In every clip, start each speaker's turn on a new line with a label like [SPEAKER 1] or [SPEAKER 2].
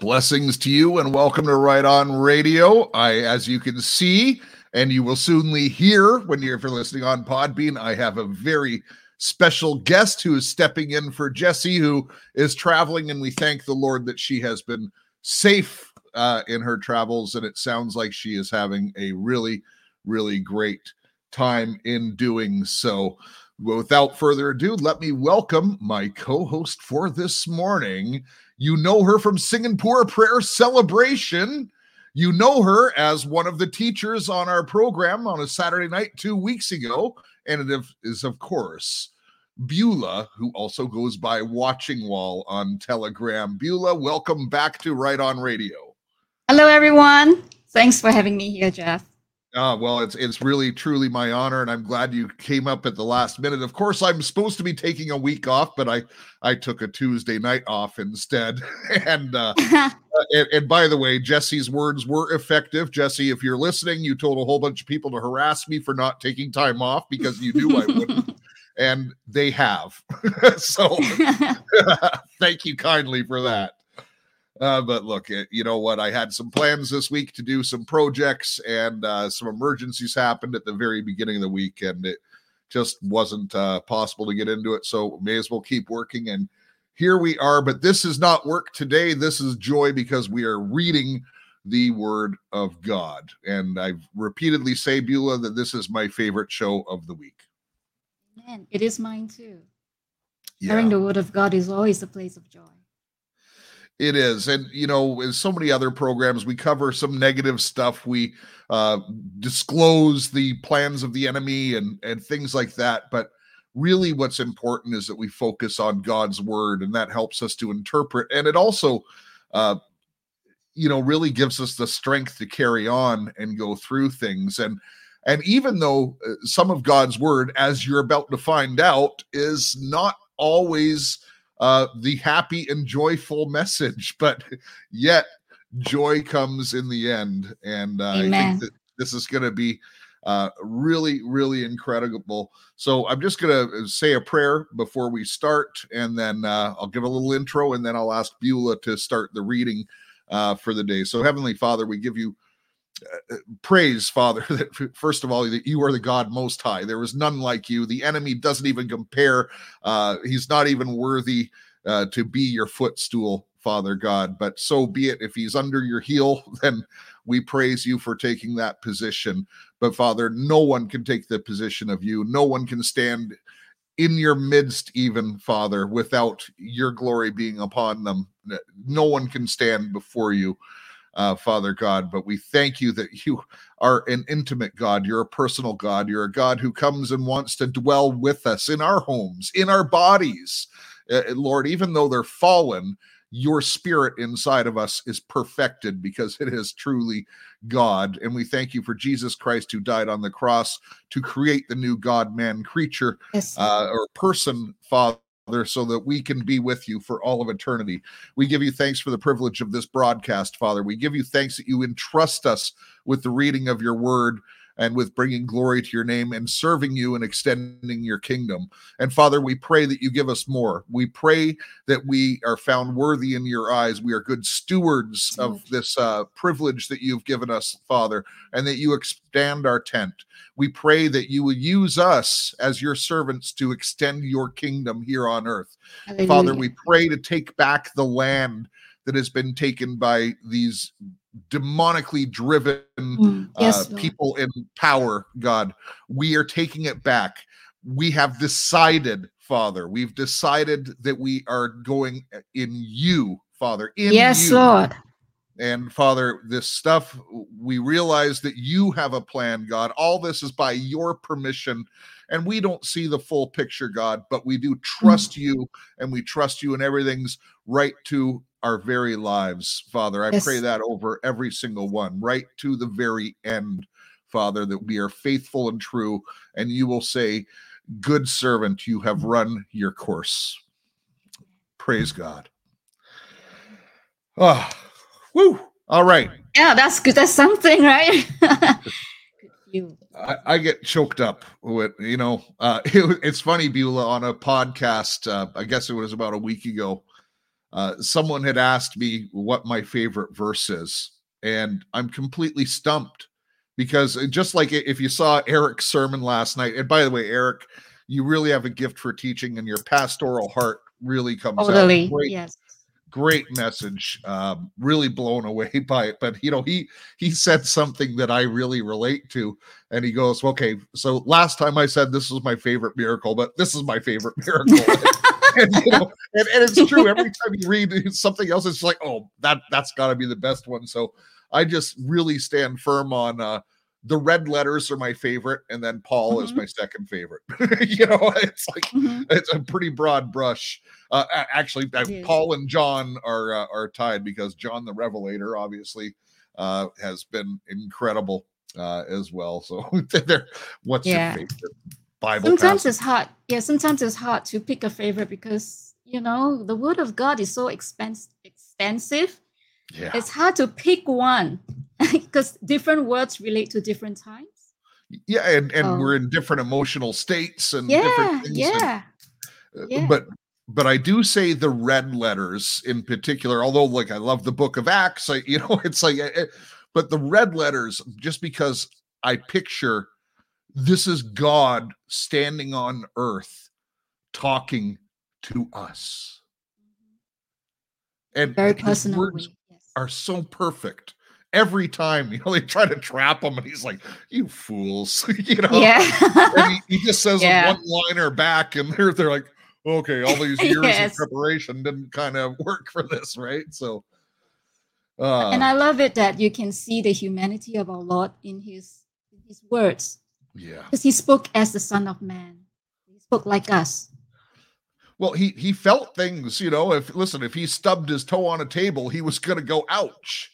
[SPEAKER 1] Blessings to you and welcome to Right On Radio. I, as you can see, and you will soonly hear when you're if you're listening on Podbean, I have a very special guest who is stepping in for Jesse, who is traveling, and we thank the Lord that she has been safe uh, in her travels, and it sounds like she is having a really, really great time in doing so. Without further ado, let me welcome my co-host for this morning. You know her from Singapore Prayer Celebration. You know her as one of the teachers on our program on a Saturday night two weeks ago. And it is, of course, Beulah, who also goes by Watching Wall on Telegram. Beulah, welcome back to Right On Radio.
[SPEAKER 2] Hello, everyone. Thanks for having me here, Jeff.
[SPEAKER 1] Uh, well, it's it's really truly my honor, and I'm glad you came up at the last minute. Of course, I'm supposed to be taking a week off, but I I took a Tuesday night off instead. and, uh, and and by the way, Jesse's words were effective. Jesse, if you're listening, you told a whole bunch of people to harass me for not taking time off because you knew I wouldn't, and they have. so thank you kindly for that. Uh, but look, you know what? I had some plans this week to do some projects, and uh, some emergencies happened at the very beginning of the week, and it just wasn't uh, possible to get into it. So may as well keep working. And here we are. But this is not work today. This is joy because we are reading the Word of God. And I've repeatedly say, Beulah, that this is my favorite show of the week.
[SPEAKER 2] Man, it is mine too. Hearing the Word of God is always a place of joy.
[SPEAKER 1] It is. And, you know, in so many other programs, we cover some negative stuff. We uh, disclose the plans of the enemy and, and things like that. But really, what's important is that we focus on God's word, and that helps us to interpret. And it also, uh, you know, really gives us the strength to carry on and go through things. And and even though uh, some of God's word, as you're about to find out, is not always uh, the happy and joyful message, but yet joy comes in the end. And uh, I think that this is going to be uh, really, really incredible. So I'm just going to say a prayer before we start, and then uh, I'll give a little intro, and then I'll ask Beulah to start the reading uh, for the day. So, Heavenly Father, we give you uh, praise, Father, that first of all, that you are the God most high. There is none like you. The enemy doesn't even compare. Uh, he's not even worthy uh, to be your footstool, Father God. But so be it. If he's under your heel, then we praise you for taking that position. But Father, no one can take the position of you. No one can stand in your midst, even Father, without your glory being upon them. No one can stand before you uh, Father God. But we thank you that you are an intimate God. You're a personal God. You're a God who comes and wants to dwell with us in our homes, in our bodies. Uh, Lord, even though they're fallen, your spirit inside of us is perfected because it is truly God. And we thank you for Jesus Christ who died on the cross to create the new God man creature yes. uh, or person, Father so that we can be with you for all of eternity. We give you thanks for the privilege of this broadcast, Father. We give you thanks that you entrust us with the reading of your word and with bringing glory to your name and serving you and extending your kingdom. And Father, we pray that you give us more. We pray that we are found worthy in your eyes. We are good stewards of this uh, privilege that you've given us, Father, and that you expand our tent. We pray that you will use us as your servants to extend your kingdom here on earth. Hallelujah. Father, we pray to take back the land that has been taken by these demonically driven mm, yes, uh, people in power, God. We are taking it back. We have decided, Father, we've decided that we are going in you, Father. In
[SPEAKER 2] yes,
[SPEAKER 1] you.
[SPEAKER 2] Lord.
[SPEAKER 1] And Father, this stuff, we realize that you have a plan, God. All this is by your permission. And we don't see the full picture, God, but we do trust mm. you and we trust you, and everything's right to our very lives, Father. I yes. pray that over every single one, right to the very end, Father, that we are faithful and true, and you will say, Good servant, you have run your course. Praise God. Oh, woo. All right.
[SPEAKER 2] Yeah, that's good. That's something, right?
[SPEAKER 1] I, I, get choked up with you know uh, it, it's funny beulah on a podcast uh, i guess it was about a week ago uh, someone had asked me what my favorite verse is, and I'm completely stumped because uh, just like if you saw Eric's sermon last night, and by the way, Eric, you really have a gift for teaching, and your pastoral heart really comes
[SPEAKER 2] totally.
[SPEAKER 1] out. Great,
[SPEAKER 2] yes.
[SPEAKER 1] Great message. Um, really blown away by it. But you know, he he said something that I really relate to, and he goes, "Okay, so last time I said this was my favorite miracle, but this is my favorite miracle." and, you know, and, and it's true. Every time you read something else, it's like, oh, that that's got to be the best one. So I just really stand firm on uh, the red letters are my favorite, and then Paul mm-hmm. is my second favorite. you know, it's like mm-hmm. it's a pretty broad brush. Uh, actually, uh, Paul and John are uh, are tied because John the Revelator obviously uh, has been incredible uh, as well. So there, what's
[SPEAKER 2] Yeah.
[SPEAKER 1] your favorite Bible?
[SPEAKER 2] Sometimes
[SPEAKER 1] passage?
[SPEAKER 2] it's hard. Yeah, sometimes it's hard to pick a favorite because you know the Word of God is so expens- extensive.
[SPEAKER 1] yeah,
[SPEAKER 2] It's hard to pick one because different words relate to different times.
[SPEAKER 1] yeah, and and
[SPEAKER 2] Oh.
[SPEAKER 1] we're in different emotional states and
[SPEAKER 2] Yeah,
[SPEAKER 1] different things. and,
[SPEAKER 2] yeah,
[SPEAKER 1] uh,
[SPEAKER 2] yeah.
[SPEAKER 1] But but I do say the red letters in particular. Although, like, I love the Book of Acts. I, you know, it's like, eh, eh, but the red letters, just because I picture this is God standing on earth talking to us, and
[SPEAKER 2] very personal
[SPEAKER 1] words.
[SPEAKER 2] Yes.
[SPEAKER 1] are so perfect. Every time, you know, they try to trap him, and he's like, "You fools!" you know.
[SPEAKER 2] yeah.
[SPEAKER 1] And he, he just says
[SPEAKER 2] Yeah.
[SPEAKER 1] a one-liner back, and they're they're like, "Okay, all these years
[SPEAKER 2] Yes.
[SPEAKER 1] of preparation didn't kind of work for this, right?" So, uh,
[SPEAKER 2] and I love it that you can see the humanity of our Lord in his in his words
[SPEAKER 1] yeah.
[SPEAKER 2] because he spoke as the Son of Man. He spoke like us.
[SPEAKER 1] Well, he he felt things, you know. If listen, if he stubbed his toe on a table, he was gonna go, "Ouch,"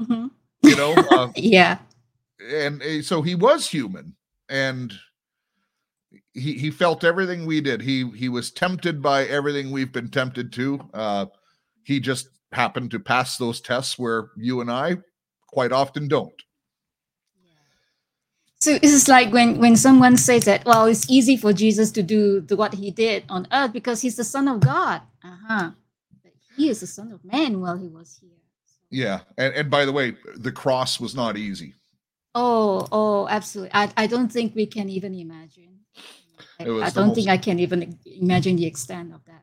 [SPEAKER 2] Mhm.
[SPEAKER 1] you know. uh,
[SPEAKER 2] Yeah.
[SPEAKER 1] and uh, so he was human and he he felt everything we did he he was tempted by everything we've been tempted to uh he just happened to pass those tests where you and i quite often don't
[SPEAKER 2] So it's like when when someone says that, well, it's easy for Jesus to do the, what he did on earth because he's the Son of God. Uh-huh. But he is the Son of Man while he was here.
[SPEAKER 1] yeah and and by the way the cross was not easy
[SPEAKER 2] Oh, oh, absolutely. I, I don't think we can even imagine. I, I don't think I can even imagine the extent of that.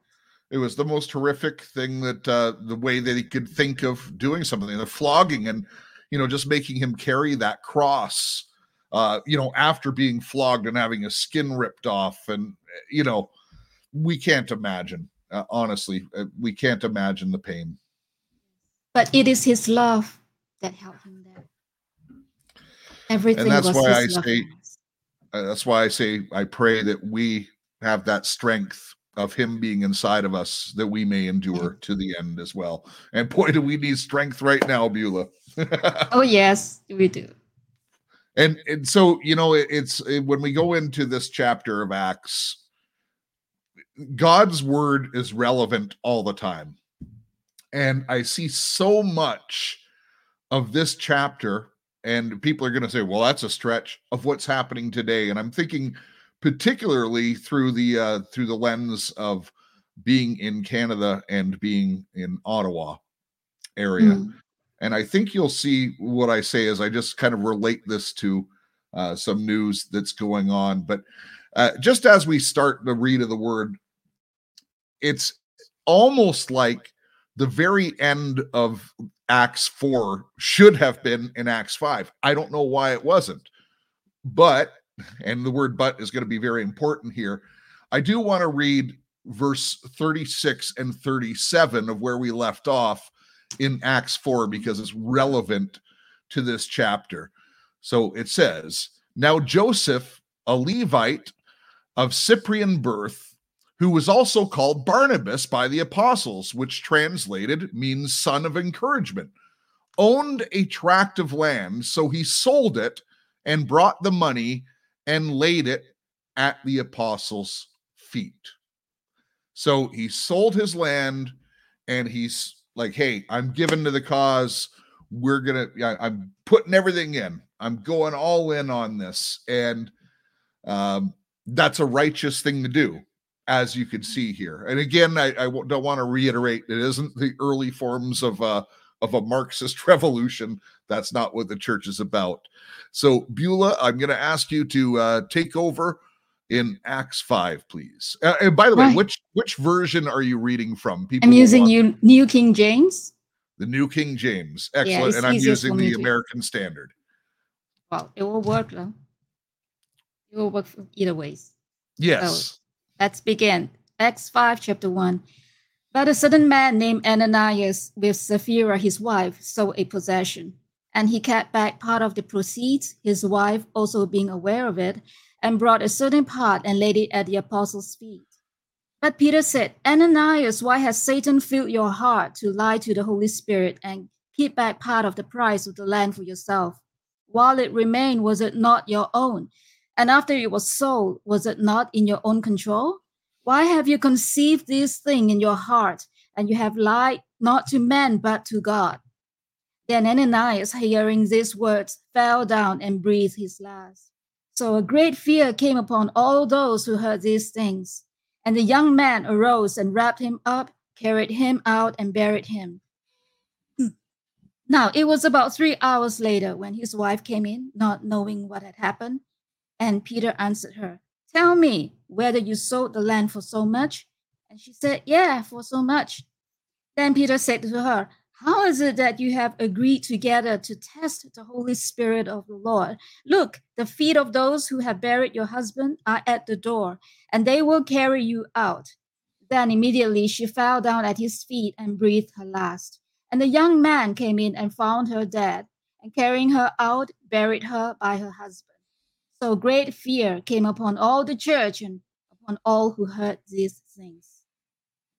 [SPEAKER 1] it was the most horrific thing that uh the way that he could think of doing something the flogging and you know just making him carry that cross uh you know after being flogged and having his skin ripped off and you know we can't imagine uh, honestly uh, we can't imagine the pain
[SPEAKER 2] But it is his love that helped him there. Everything and
[SPEAKER 1] that's
[SPEAKER 2] was
[SPEAKER 1] why I say- uh, that's why i say i pray that we have that strength of him being inside of us that we may endure to the end as well and boy do we need strength right now beulah
[SPEAKER 2] Oh yes, we do.
[SPEAKER 1] And and so you know it, it's it, when we go into this chapter of acts god's word is relevant all the time. And i see so much of this chapter and people are going to say well that's a stretch of what's happening today. And i'm thinking particularly through the uh through the lens of being in canada and being in ottawa area.
[SPEAKER 2] Mm.
[SPEAKER 1] And I think you'll see what I say as I just kind of relate this to uh, some news that's going on. But uh, just as we start the read of the word, it's almost like the very end of Acts 4 should have been in Acts 5. I don't know why it wasn't. But, and the word but is going to be very important here. I do want to read verse 36 and 37 of where we left off in Acts 4 because it's relevant to this chapter. So it says, Now Joseph, a Levite of Cyprian birth, who was also called Barnabas by the apostles, which translated means son of encouragement, owned a tract of land. So he sold it and brought the money and laid it at the apostles' feet. So he sold his land and he's like, hey, I'm giving to the cause. We're gonna, I'm putting everything in. I'm going all in on this. And um, that's a righteous thing to do, as you can see here. And again, I, don't want to reiterate, it isn't the early forms of uh of a Marxist revolution. That's not what the church is about. So, Beulah, I'm going to ask you to uh, take over in Acts five, please. Uh, and by the way, which which version are you reading from? People
[SPEAKER 2] I'm using you New King James.
[SPEAKER 1] the New King James. Excellent.
[SPEAKER 2] it's
[SPEAKER 1] and I'm using the
[SPEAKER 2] to-
[SPEAKER 1] American Standard.
[SPEAKER 2] Well, it will work though. It will work for either ways.
[SPEAKER 1] Yes.
[SPEAKER 2] Let's begin. Acts 5, chapter 1. But a certain man named Ananias with Sapphira, his wife, sold a possession, and he kept back part of the proceeds, his wife also being aware of it, and brought a certain part and laid it at the apostles' feet. But Peter said, Ananias, why has Satan filled your heart to lie to the Holy Spirit and keep back part of the price of the land for yourself? While it remained, was it not your own? And after it was sold, was it not in your own control? Why have you conceived this thing in your heart, and you have lied not to men, but to God? Then Ananias, hearing these words, fell down and breathed his last. So a great fear came upon all those who heard these things. And the young man arose and wrapped him up, carried him out, and buried him. Hmm. Now, it was about three hours later when his wife came in, not knowing what had happened. And Peter answered her, Tell me whether you sold the land for so much. And she said, Yeah, for so much. Then Peter said to her, How is it that you have agreed together to test the Holy Spirit of the Lord? Look, the feet of those who have buried your husband are at the door, and they will carry you out. Then immediately she fell down at his feet and breathed her last. And the young man came in and found her dead, and carrying her out, buried her by her husband. So great fear came upon all the church and upon all who heard these things.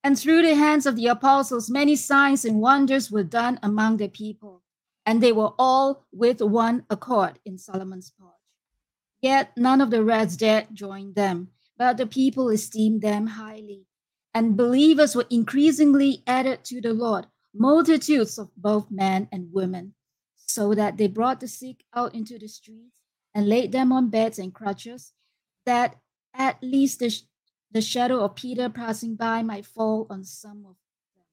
[SPEAKER 2] And through the hands of the apostles, many signs and wonders were done among the people, and they were all with one accord in Solomon's porch. Yet none of the rest dared join them, but the people esteemed them highly. And believers were increasingly added to the Lord multitudes of both men and women, so that they brought the sick out into the streets and laid them on beds and crutches, that at least the, the shadow of Peter passing by might fall on some of them.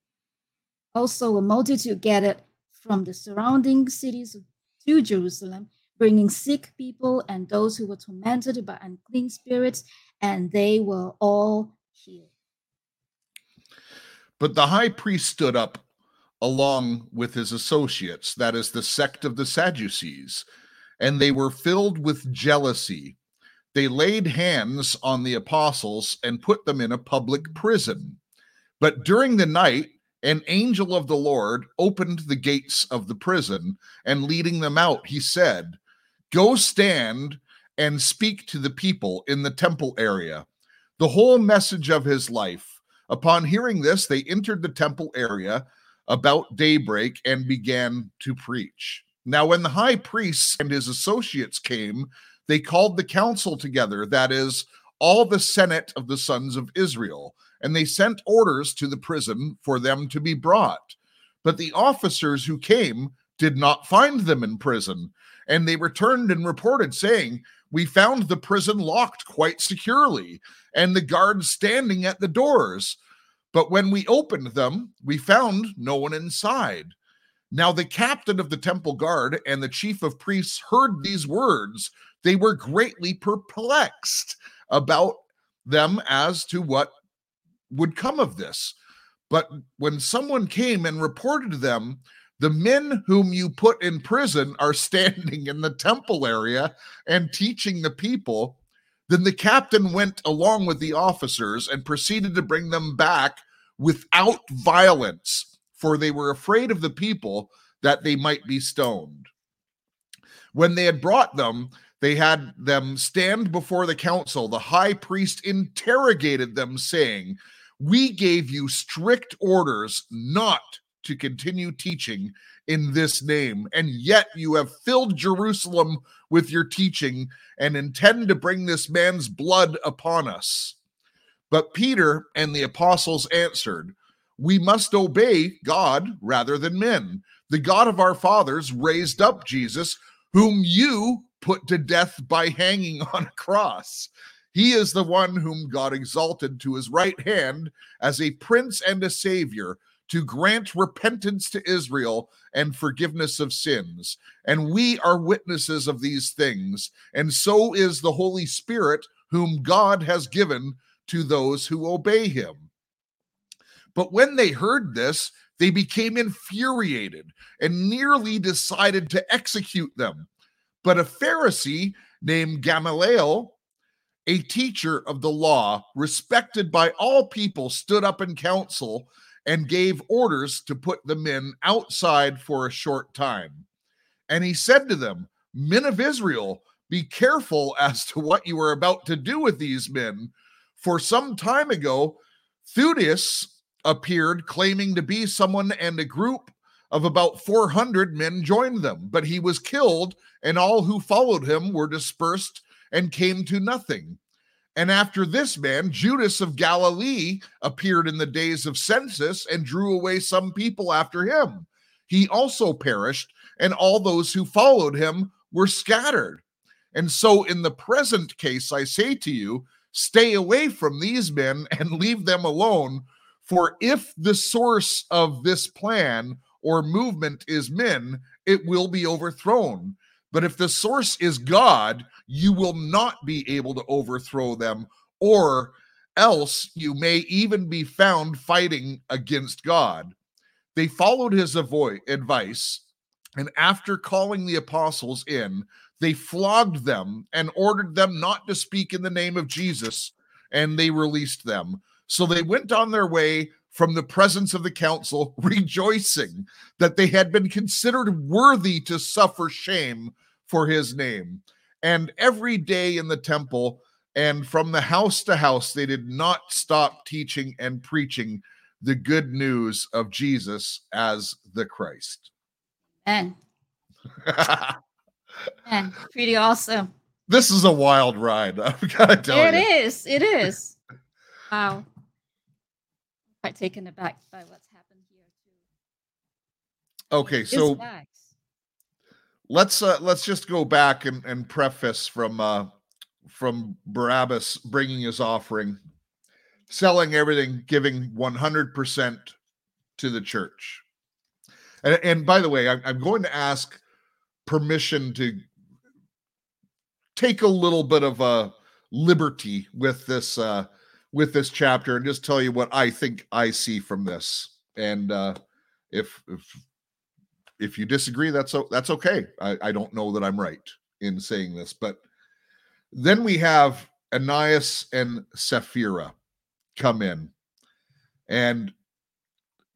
[SPEAKER 2] Also, a multitude gathered from the surrounding cities to Jerusalem, bringing sick people and those who were tormented by unclean spirits, and they were all healed.
[SPEAKER 1] But the high priest stood up along with his associates, that is, the sect of the Sadducees, and they were filled with jealousy. They laid hands on the apostles and put them in a public prison. But during the night, an angel of the Lord opened the gates of the prison, and leading them out, he said, Go stand and speak to the people in the temple area. The whole message of his life. Upon hearing this, they entered the temple area about daybreak and began to preach. Now, when the high priest and his associates came, they called the council together, that is, all the senate of the sons of Israel, and they sent orders to the prison for them to be brought. But the officers who came did not find them in prison, and they returned and reported, saying, We found the prison locked quite securely, and the guards standing at the doors. But when we opened them, we found no one inside. Now, the captain of the temple guard and the chief of priests heard these words. They were greatly perplexed about them as to what would come of this. But when someone came and reported to them, the men whom you put in prison are standing in the temple area and teaching the people. Then the captain went along with the officers and proceeded to bring them back without violence, for they were afraid of the people that they might be stoned. When they had brought them, they had them stand before the council. The high priest interrogated them, saying, We gave you strict orders not to continue teaching in this name, and yet you have filled Jerusalem with your teaching and intend to bring this man's blood upon us. But Peter and the apostles answered, We must obey God rather than men. The God of our fathers raised up Jesus, whom you put to death by hanging on a cross. He is the one whom God exalted to his right hand as a prince and a savior to grant repentance to Israel and forgiveness of sins. And we are witnesses of these things, and so is the Holy Spirit, whom God has given to those who obey him. But when they heard this, they became infuriated and nearly decided to execute them. But a Pharisee named Gamaliel, a teacher of the law, respected by all people, stood up in council and gave orders to put the men outside for a short time. And he said to them, Men of Israel, be careful as to what you are about to do with these men. For some time ago, Theudas appeared claiming to be someone and a group of about 400 men joined them, but he was killed, and all who followed him were dispersed and came to nothing. And after this man, Judas of Galilee appeared in the days of census and drew away some people after him. He also perished, and all those who followed him were scattered. And so, in the present case, I say to you, stay away from these men and leave them alone. For if the source of this plan or movement is men, it will be overthrown. But if the source is God, you will not be able to overthrow them, or else you may even be found fighting against God. They followed his avo- advice, and after calling the apostles in, they flogged them and ordered them not to speak in the name of Jesus, and they released them. So they went on their way from the presence of the council, rejoicing that they had been considered worthy to suffer shame for his name. And every day in the temple and from the house to house, they did not stop teaching and preaching the good news of Jesus as the Christ.
[SPEAKER 2] And and pretty awesome.
[SPEAKER 1] this is a wild ride. I've got to tell
[SPEAKER 2] It
[SPEAKER 1] you.
[SPEAKER 2] It is. It is. Wow. Quite taken aback by what's happened here too.
[SPEAKER 1] Okay, so let's uh let's just go back and, and preface from uh from Barabbas bringing his offering, selling everything, giving 100% to the church. And, and by the way, I'm, I'm going to ask permission to take a little bit of a liberty with this uh with this chapter and just tell you what I think I see from this. And uh if if if you disagree, that's that's okay. I, I don't know that I'm right in saying this, but then we have Ananias and Sapphira come in, and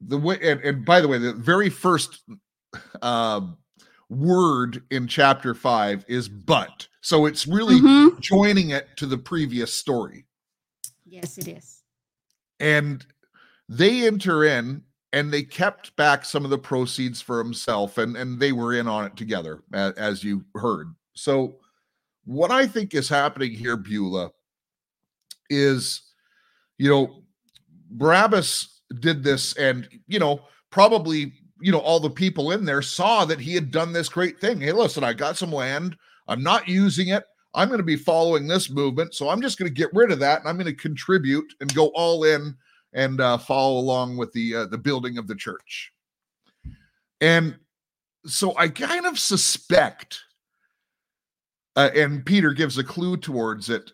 [SPEAKER 1] the way and, and by the way, the very first um, word in chapter five is "but," so it's really
[SPEAKER 2] Mhm.
[SPEAKER 1] joining it to the previous story
[SPEAKER 2] Yes, it is.
[SPEAKER 1] and they enter in and they kept back some of the proceeds for himself and and they were in on it together as, you heard. So what i think is happening here beulah is you know barabbas did this and you know probably you know all the people in there saw that he had done this great thing. Hey listen i got some land. I'm not using it i'm going to be following this movement so i'm just going to get rid of that and i'm going to contribute and go all in and uh, follow along with the uh, the building of the church. And so I kind of suspect, uh, and Peter gives a clue towards it,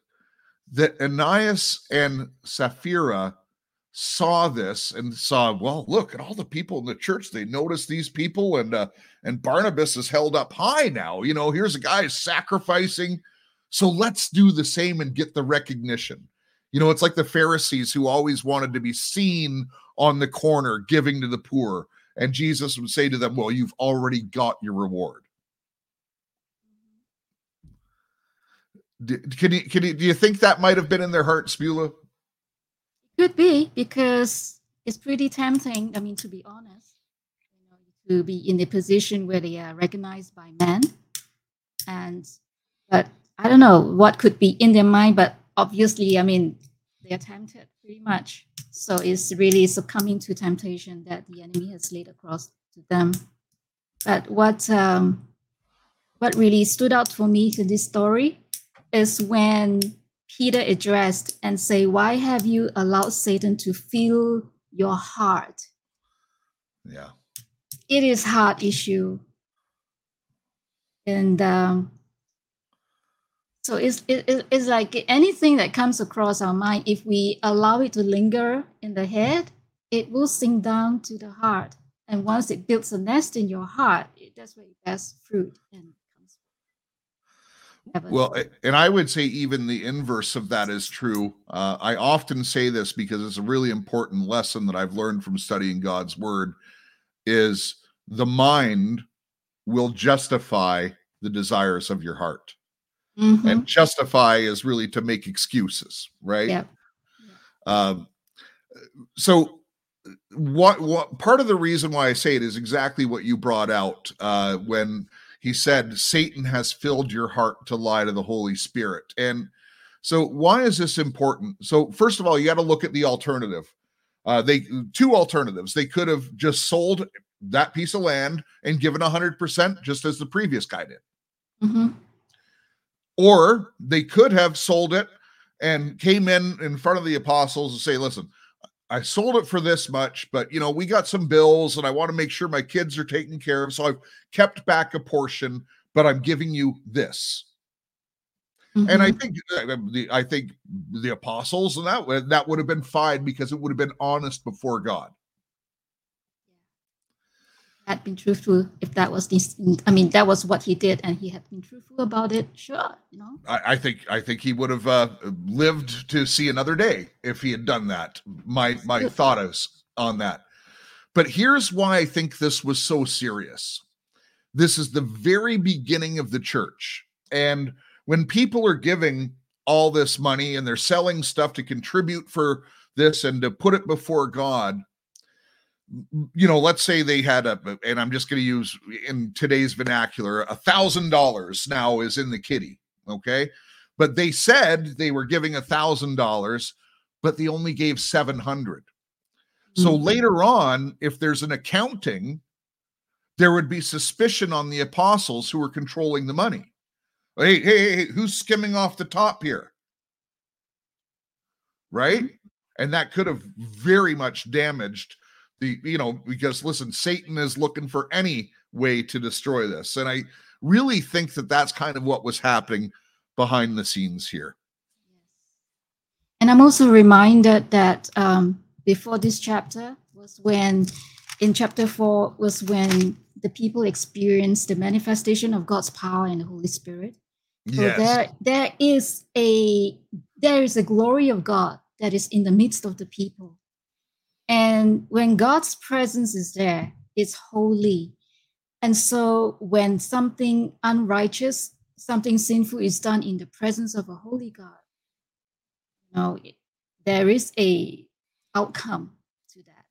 [SPEAKER 1] that Ananias and Sapphira saw this and saw, well, look at all the people in the church. They notice these people, and uh, and Barnabas is held up high now. You know, here's a guy sacrificing. So let's do the same and get the recognition. You know, it's like the Pharisees who always wanted to be seen on the corner giving to the poor. And Jesus would say to them, Well, you've already got your reward. D- Can you, can you, do you think that might have been in their hearts, Beulah?
[SPEAKER 2] Could be because it's pretty tempting. I mean, to be honest, you know, to be in a position where they are recognized by men, and but I don't know what could be in their mind. But obviously, I mean, they are tempted pretty much. So it's really succumbing to temptation that the enemy has laid across to them. But what um, what really stood out for me to this story is when Peter addressed and say, Why have you allowed Satan to fill your heart?
[SPEAKER 1] Yeah.
[SPEAKER 2] It is heart issue. And um, so it's, it, it- it's like anything that comes across our mind, if we allow it to linger in the head, it will sink down to the heart. And once it builds a nest in your heart, it, that's where it bears fruit and comes. heaven.
[SPEAKER 1] Well, and I would say even the inverse of that is true. Uh, I often say this because it's a really important lesson that I've learned from studying God's word is the mind will justify the desires of your heart.
[SPEAKER 2] Mhm.
[SPEAKER 1] And justify is really to make excuses, right?
[SPEAKER 2] Yep.
[SPEAKER 1] Um, so what what part of the reason why I say it is exactly what you brought out uh, when he said Satan has filled your heart to lie to the Holy Spirit. And so why is this important? So first of all, you got to look at the alternative. Uh, they two alternatives. They could have just sold that piece of land and given hundred percent, just as the previous guy did,
[SPEAKER 2] hmm
[SPEAKER 1] or they could have sold it and came in in front of the apostles and say, "Listen, I sold it for this much, but you know, we got some bills and I want to make sure my kids are taken care of. So I've kept back a portion, but I'm giving you this. And I think uh, the I think the apostles and that that would have been fine because it would have been honest before God.
[SPEAKER 2] Had been truthful if that was this i mean that was what he did and he had been truthful about it sure you know
[SPEAKER 1] I, I think I think he would have uh, lived to see another day if he had done that. My my
[SPEAKER 2] Good.
[SPEAKER 1] thought is on that. But here's why I think this was so serious. This is the very beginning of the church. And when people are giving all this money and they're selling stuff to contribute for this and to put it before God, you know, let's say they had a, and I'm just going to use in today's vernacular, a thousand dollars now is in the kitty. Okay. But they said they were giving a thousand dollars, but they only gave 700. So
[SPEAKER 2] Mhm.
[SPEAKER 1] later on, if there's an accounting, there would be suspicion on the apostles who were controlling the money. Hey, hey, hey, hey, who's skimming off the top here? Right? And that could have very much damaged the, you know, because listen, Satan is looking for any way to destroy this. And I really think that that's kind of what was happening behind the scenes here.
[SPEAKER 2] And I'm also reminded that um, before this chapter was when, in chapter four, was when the people experienced the manifestation of God's power and the Holy Spirit. So there, there is a there is a glory of God that is in the midst of the people. And when God's presence is there, it's holy. And so when something unrighteous, something sinful is done in the presence of a holy God, you know, it- there is a outcome to that.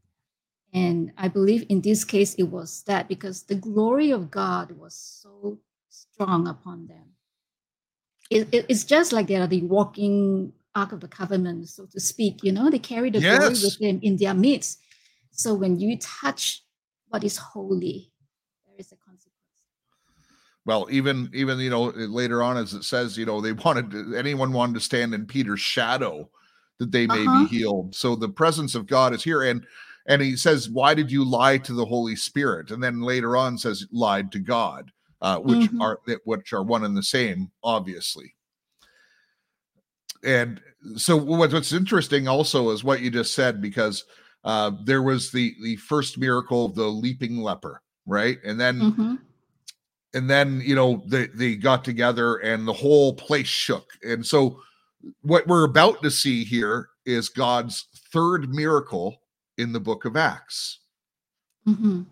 [SPEAKER 2] And I believe in this case it was that because the glory of God was so strong upon them. It, it- it's just like they are the walking Ark of the Covenant, so to speak. You know, they carry the glory with them in their midst. So when you touch what is holy, there is a consequence.
[SPEAKER 1] well even even you know later on as it says you know they wanted to, anyone wanted to stand in peter's shadow that they may
[SPEAKER 2] Uh-huh.
[SPEAKER 1] be healed so the presence of god is here and and he says why did you lie to the holy spirit and then later on says lied to god uh, which
[SPEAKER 2] Mhm.
[SPEAKER 1] are which are one and the same obviously and so what, what's interesting also is what you just said because uh, there was the the first miracle of the leaping leper right and then
[SPEAKER 2] Mhm.
[SPEAKER 1] and then you know they they got together and the whole place shook and so what we're about to see here is god's third miracle in the book of acts
[SPEAKER 2] Mhm.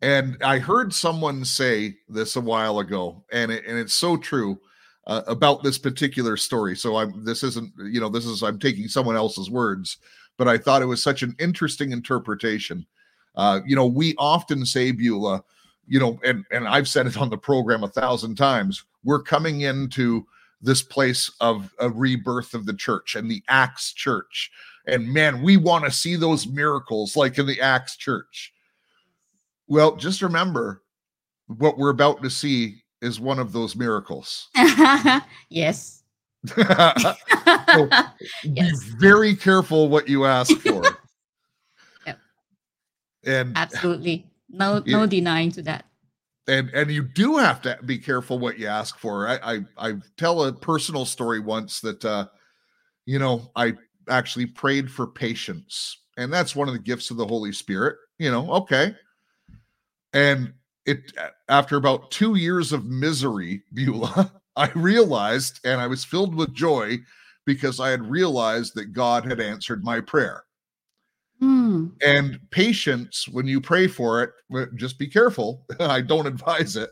[SPEAKER 1] and i heard someone say this a while ago and it, and it's so true uh, about this particular story. So i'm this isn't you know this is i'm taking someone else's words but i thought it was such an interesting interpretation. Uh you know we often say beulah you know and and i've said it on the program a thousand times we're coming into this place of a rebirth of the church and the acts church. And man we want to see those miracles like in the acts church. Well just remember what we're about to see is one of those miracles
[SPEAKER 2] yes.
[SPEAKER 1] be
[SPEAKER 2] yes.
[SPEAKER 1] very careful what you ask for
[SPEAKER 2] Yep.
[SPEAKER 1] and
[SPEAKER 2] Absolutely. No
[SPEAKER 1] Yeah.
[SPEAKER 2] no denying to that.
[SPEAKER 1] and and you do have to be careful what you ask for i i, I tell a personal story once that uh you know i actually prayed for patience and that's one of the gifts of the holy spirit you know okay and it after about two years of misery beulah i realized and i was filled with joy because i had realized that god had answered my prayer
[SPEAKER 2] Hmm.
[SPEAKER 1] and patience, when you pray for it, just be careful. I don't advise it.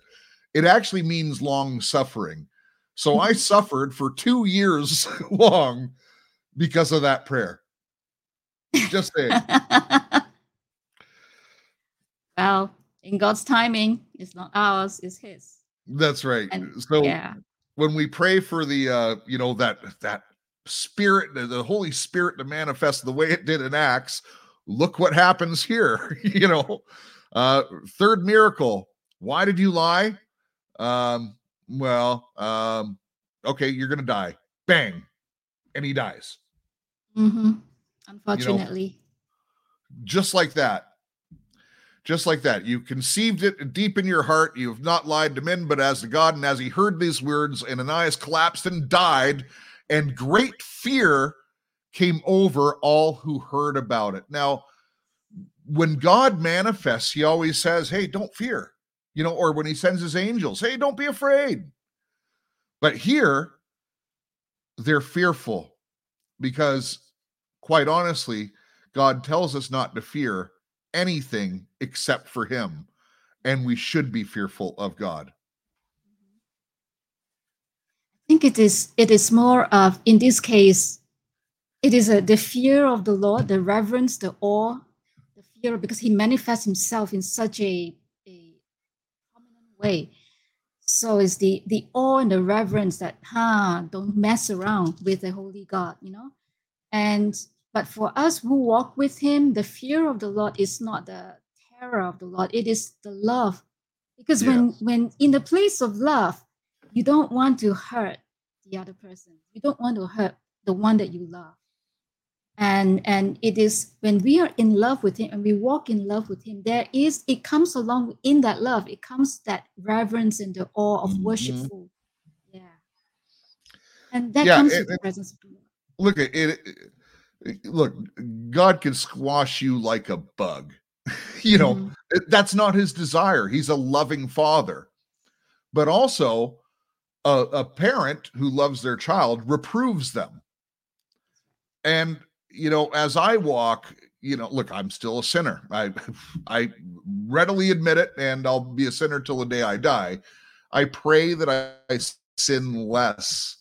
[SPEAKER 1] It actually means long suffering. So I suffered for two years long because of that prayer. Just saying.
[SPEAKER 2] well, in God's timing, it's not ours, it's His.
[SPEAKER 1] That's right.
[SPEAKER 2] And-
[SPEAKER 1] so
[SPEAKER 2] Yeah.
[SPEAKER 1] when we pray for the uh you know that that spirit the, holy spirit to manifest the way it did in acts look what happens here you know uh third miracle why did you lie um well um okay you're gonna die bang and he dies
[SPEAKER 2] Mm-hmm. Unfortunately.
[SPEAKER 1] just like that just like that. You conceived it deep in your heart. You have not lied to men but as to god and as he heard these words ananias collapsed and died and great fear came over all who heard about it. Now when god manifests he always says hey don't fear you know or when he sends his angels hey don't be afraid. But here they're fearful because quite honestly god tells us not to fear anything except for him and we should be fearful of god
[SPEAKER 2] I think it is it is more of in this case, it is a, the fear of the Lord, the reverence, the awe, the fear because he manifests himself in such a, a prominent way. So it's the the awe and the reverence that huh, don't mess around with the holy God, you know? And but for us who walk with him, the fear of the Lord is not the terror of the Lord, it is the love. Because when when in the place of love, you don't want to hurt the other person. You don't want to hurt the one that you love. And and it is when we are in love with him and we walk in love with him there is it comes along in that love. It comes that reverence and the awe of
[SPEAKER 1] Mhm.
[SPEAKER 2] worshipful. Yeah. And that
[SPEAKER 1] Yeah,
[SPEAKER 2] comes
[SPEAKER 1] and-
[SPEAKER 2] with the presence of the lord.
[SPEAKER 1] Look at it, it- look god can squash you like a bug. You know
[SPEAKER 2] Mhm.
[SPEAKER 1] that's not his desire. He's a loving father. But also a, a parent who loves their child reproves them. And you know as i walk you know look i'm still a sinner. I i readily admit it and i'll be a sinner till the day i die. I pray that i, I sin less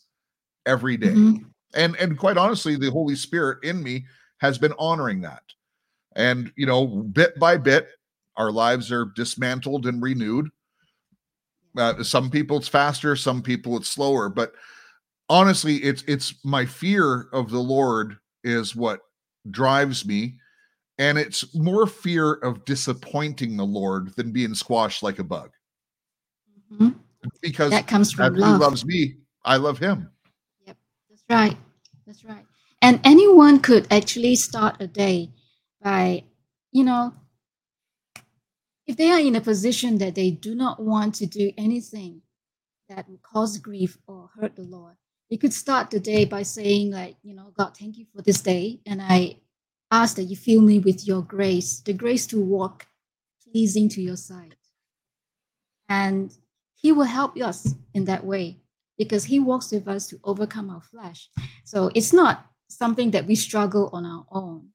[SPEAKER 1] every day.
[SPEAKER 2] Mhm.
[SPEAKER 1] And and quite honestly the holy spirit in me has been honoring that. And you know bit by bit our lives are dismantled and renewed. Uh, some people it's faster some people it's slower but honestly it's it's my fear of the lord is what drives me. And it's more fear of disappointing the lord than being squashed like a bug.
[SPEAKER 2] Mhm.
[SPEAKER 1] because
[SPEAKER 2] that comes from
[SPEAKER 1] he
[SPEAKER 2] love.
[SPEAKER 1] loves me i love him
[SPEAKER 2] right. That's right. And anyone could actually start a day by, you know, if they are in a position that they do not want to do anything that would cause grief or hurt the Lord, they could start the day by saying, like, you know, God, thank you for this day. And I ask that you fill me with your grace, the grace to walk pleasing to your sight. And He will help us in that way because he walks with us to overcome our flesh. So it's not something that we struggle on our own.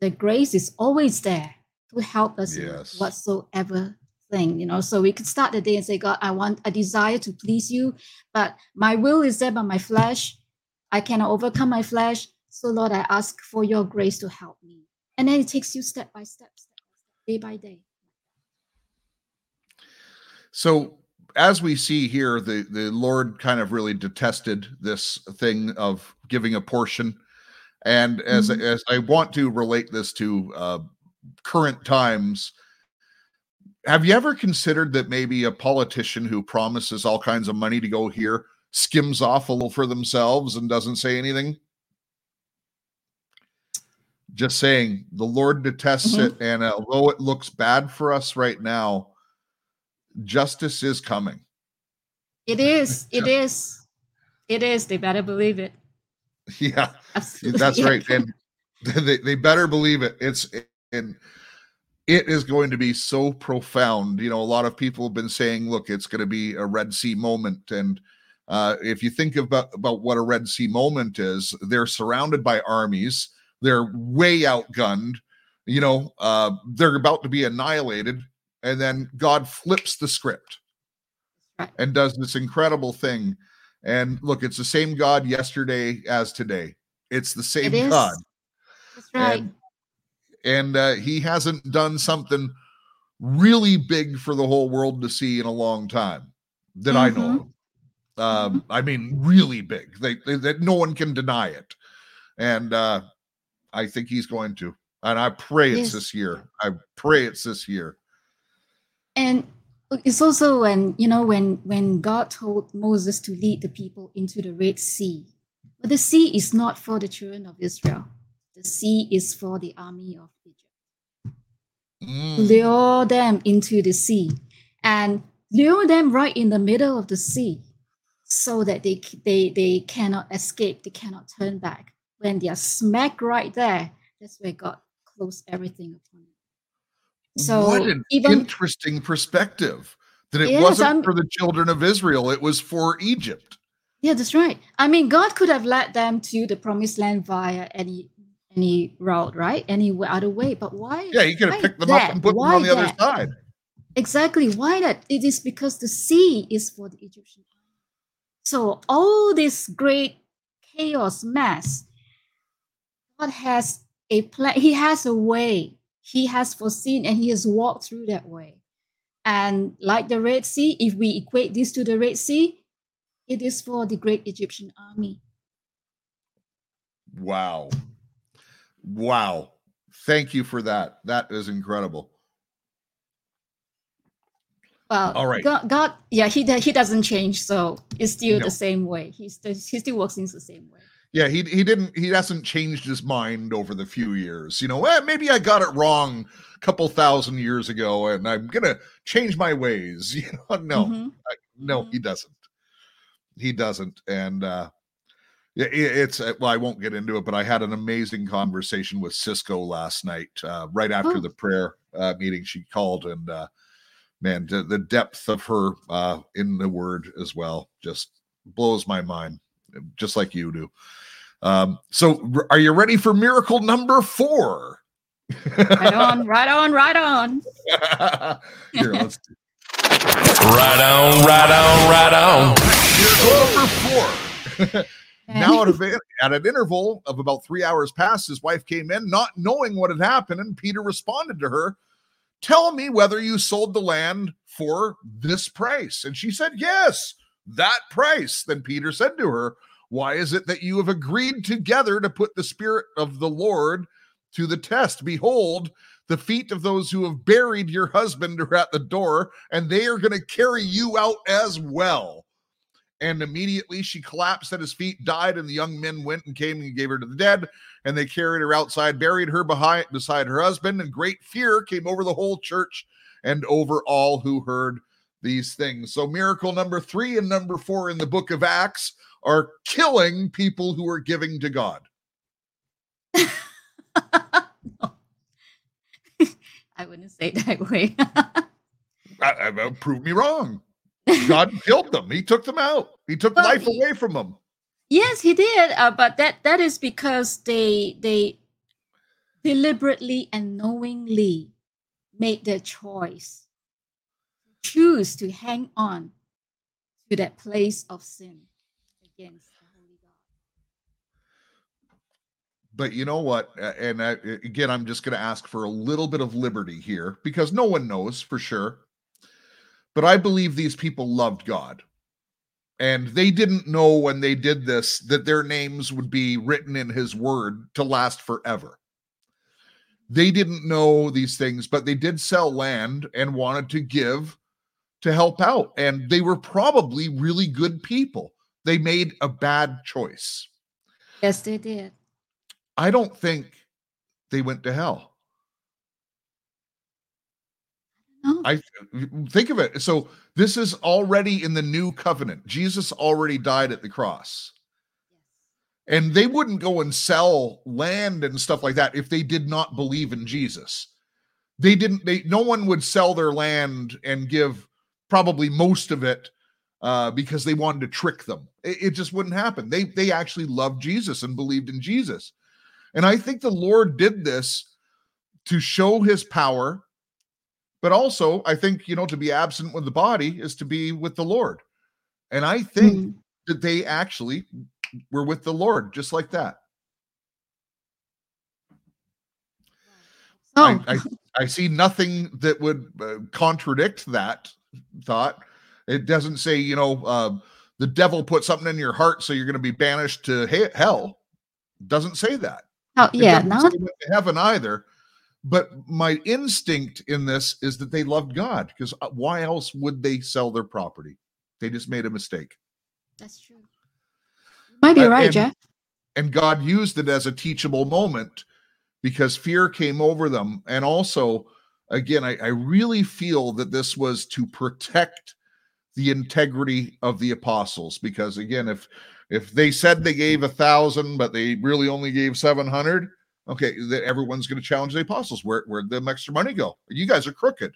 [SPEAKER 2] The grace is always there to help us
[SPEAKER 1] Yes.
[SPEAKER 2] in whatsoever thing, you know. So we could start the day and say, God, I want a desire to please you, but my will is there by my flesh. I cannot overcome my flesh. So Lord, I ask for your grace to help me. And then it takes you step by step, step by step, day by day.
[SPEAKER 1] So as we see here, the the Lord kind of really detested this thing of giving a portion, and as
[SPEAKER 2] Mhm.
[SPEAKER 1] as I want to relate this to uh, current times, have you ever considered that maybe a politician who promises all kinds of money to go here skims off a little for themselves and doesn't say anything? Just saying, the Lord detests
[SPEAKER 2] Mhm.
[SPEAKER 1] it, and although it looks bad for us right now, justice is coming.
[SPEAKER 2] It is, it is, it is. They better believe it.
[SPEAKER 1] Yeah,
[SPEAKER 2] Absolutely.
[SPEAKER 1] that's right. And they, they better believe it. It's and it is going to be so profound. You know, a lot of people have been saying, look, it's going to be a Red Sea moment. And uh, if you think about, about what a Red Sea moment is, they're surrounded by armies, they're way outgunned, you know, uh, they're about to be annihilated. And then God flips the script and does this incredible thing. And look, it's the same God yesterday as today. It's the same
[SPEAKER 2] It.
[SPEAKER 1] God
[SPEAKER 2] That's right.
[SPEAKER 1] and and uh, he hasn't done something really big for the whole world to see in a long time that I know. of. Um, I mean, really big. They, they that no one can deny it, and uh, I think he's going to. And I pray it's
[SPEAKER 2] Yes.
[SPEAKER 1] this year. I pray it's this year.
[SPEAKER 2] And it's also when you know when when God told Moses to lead the people into the Red Sea. But the sea is not for the children of Israel. The sea is for the army of Egypt.
[SPEAKER 1] Mm.
[SPEAKER 2] Lure them into the sea and lure them right in the middle of the sea so that they they they cannot escape, they cannot turn back. When they are smack right there, that's where God closed everything. So
[SPEAKER 1] what an
[SPEAKER 2] even
[SPEAKER 1] interesting perspective that it
[SPEAKER 2] Yes,
[SPEAKER 1] wasn't
[SPEAKER 2] I'm-
[SPEAKER 1] for the children of Israel, it was for Egypt.
[SPEAKER 2] Yeah, that's right. I mean, God could have led them to the promised land via any any route, right? Any other way. But why?
[SPEAKER 1] Yeah, he could have picked them
[SPEAKER 2] that?
[SPEAKER 1] up and put
[SPEAKER 2] Why
[SPEAKER 1] them on the other side.
[SPEAKER 2] Exactly. Why that? It is because the sea is for the Egyptian. So all this great chaos mess, God has a plan. He has a way. He has foreseen and he has walked through that way. And like the Red Sea, if we equate this to the Red Sea, it is for the great Egyptian army.
[SPEAKER 1] Wow. Wow. Thank you for that. That is incredible.
[SPEAKER 2] Well,
[SPEAKER 1] All right.
[SPEAKER 2] God, God yeah, he he doesn't change, so it's still
[SPEAKER 1] No.
[SPEAKER 2] the same way. He still he still works in the same way.
[SPEAKER 1] Yeah, he he didn't he hasn't changed his mind over the few years. You know, eh, maybe I got it wrong a couple thousand years ago and I'm gonna change my ways. You know, no,
[SPEAKER 2] Mhm.
[SPEAKER 1] no, he doesn't. He doesn't. And uh it, it's uh, well, I won't get into it, but I had an amazing conversation with Cisco last night, uh, right after
[SPEAKER 2] Oh.
[SPEAKER 1] the prayer uh, meeting. She called, and uh, man, the, the depth of her uh, in the word as well just blows my mind, just like you do. Um, so, r- are you ready for miracle number four?
[SPEAKER 2] Right on, right on, right on.
[SPEAKER 1] Here, let's do
[SPEAKER 3] Right on, right on, right on.
[SPEAKER 1] miracle number four. Now at, a, at an interval of about three hours past his wife came in not knowing what had happened and peter responded to her tell me whether you sold the land for this price and she said yes that price then peter said to her why is it that you have agreed together to put the spirit of the lord to the test behold the feet of those who have buried your husband are at the door and they are going to carry you out as well and immediately she collapsed at his feet, died, and the young men went and came and gave her to the dead. And they carried her outside, buried her behind beside her husband, and great fear came over the whole church and over all who heard these things. So, miracle number three and number four in the book of Acts are killing people who are giving to God.
[SPEAKER 2] I wouldn't say it that way.
[SPEAKER 1] I, I, prove me wrong. God killed them. He took them out. He took
[SPEAKER 2] Well,
[SPEAKER 1] life
[SPEAKER 2] he-
[SPEAKER 1] away from them.
[SPEAKER 2] yes, he did, uh, but that that is because they they deliberately and knowingly made their choice, choose to hang on to that place of sin against the holy God.
[SPEAKER 1] But you know what? And I, again, I'm just going to ask for a little bit of liberty here because no one knows for sure. But I believe these people loved God. And they didn't know when they did this that their names would be written in his word to last forever. They didn't know these things, but they did sell land and wanted to give to help out. And they were probably really good people. They made a bad choice.
[SPEAKER 2] Yes, they did.
[SPEAKER 1] I don't think they went to hell.
[SPEAKER 2] No.
[SPEAKER 1] I think of it. So this is already in the new covenant. Jesus already died at the cross. And they wouldn't go and sell land and stuff like that if they did not believe in Jesus. They didn't they no one would sell their land and give probably most of it uh, because they wanted to trick them. It, it just wouldn't happen. They they actually loved Jesus and believed in Jesus. And I think the Lord did this to show his power, but also I think, you know, to be absent with the body is to be with the Lord. And I think
[SPEAKER 2] Mm.
[SPEAKER 1] that they actually were with the Lord just like that.
[SPEAKER 2] Oh,
[SPEAKER 1] I, I, I see nothing that would uh, contradict that thought. It doesn't say, you know, uh, the devil put something in your heart, so you're going to be banished to he- hell. Doesn't say that.
[SPEAKER 2] oh yeah,
[SPEAKER 1] doesn't
[SPEAKER 2] not
[SPEAKER 1] say went to heaven either. But my instinct in this is that they loved God because why else would they sell their property? They just made a mistake.
[SPEAKER 2] that's true. You might be
[SPEAKER 1] Uh,
[SPEAKER 2] right,
[SPEAKER 1] and-
[SPEAKER 2] Jeff.
[SPEAKER 1] and God used it as a teachable moment because fear came over them. And also, again, I, I really feel that this was to protect the integrity of the apostles because again if if they said they gave a thousand but they really only gave 700 okay that everyone's going to challenge the apostles where where'd the extra money go you guys are crooked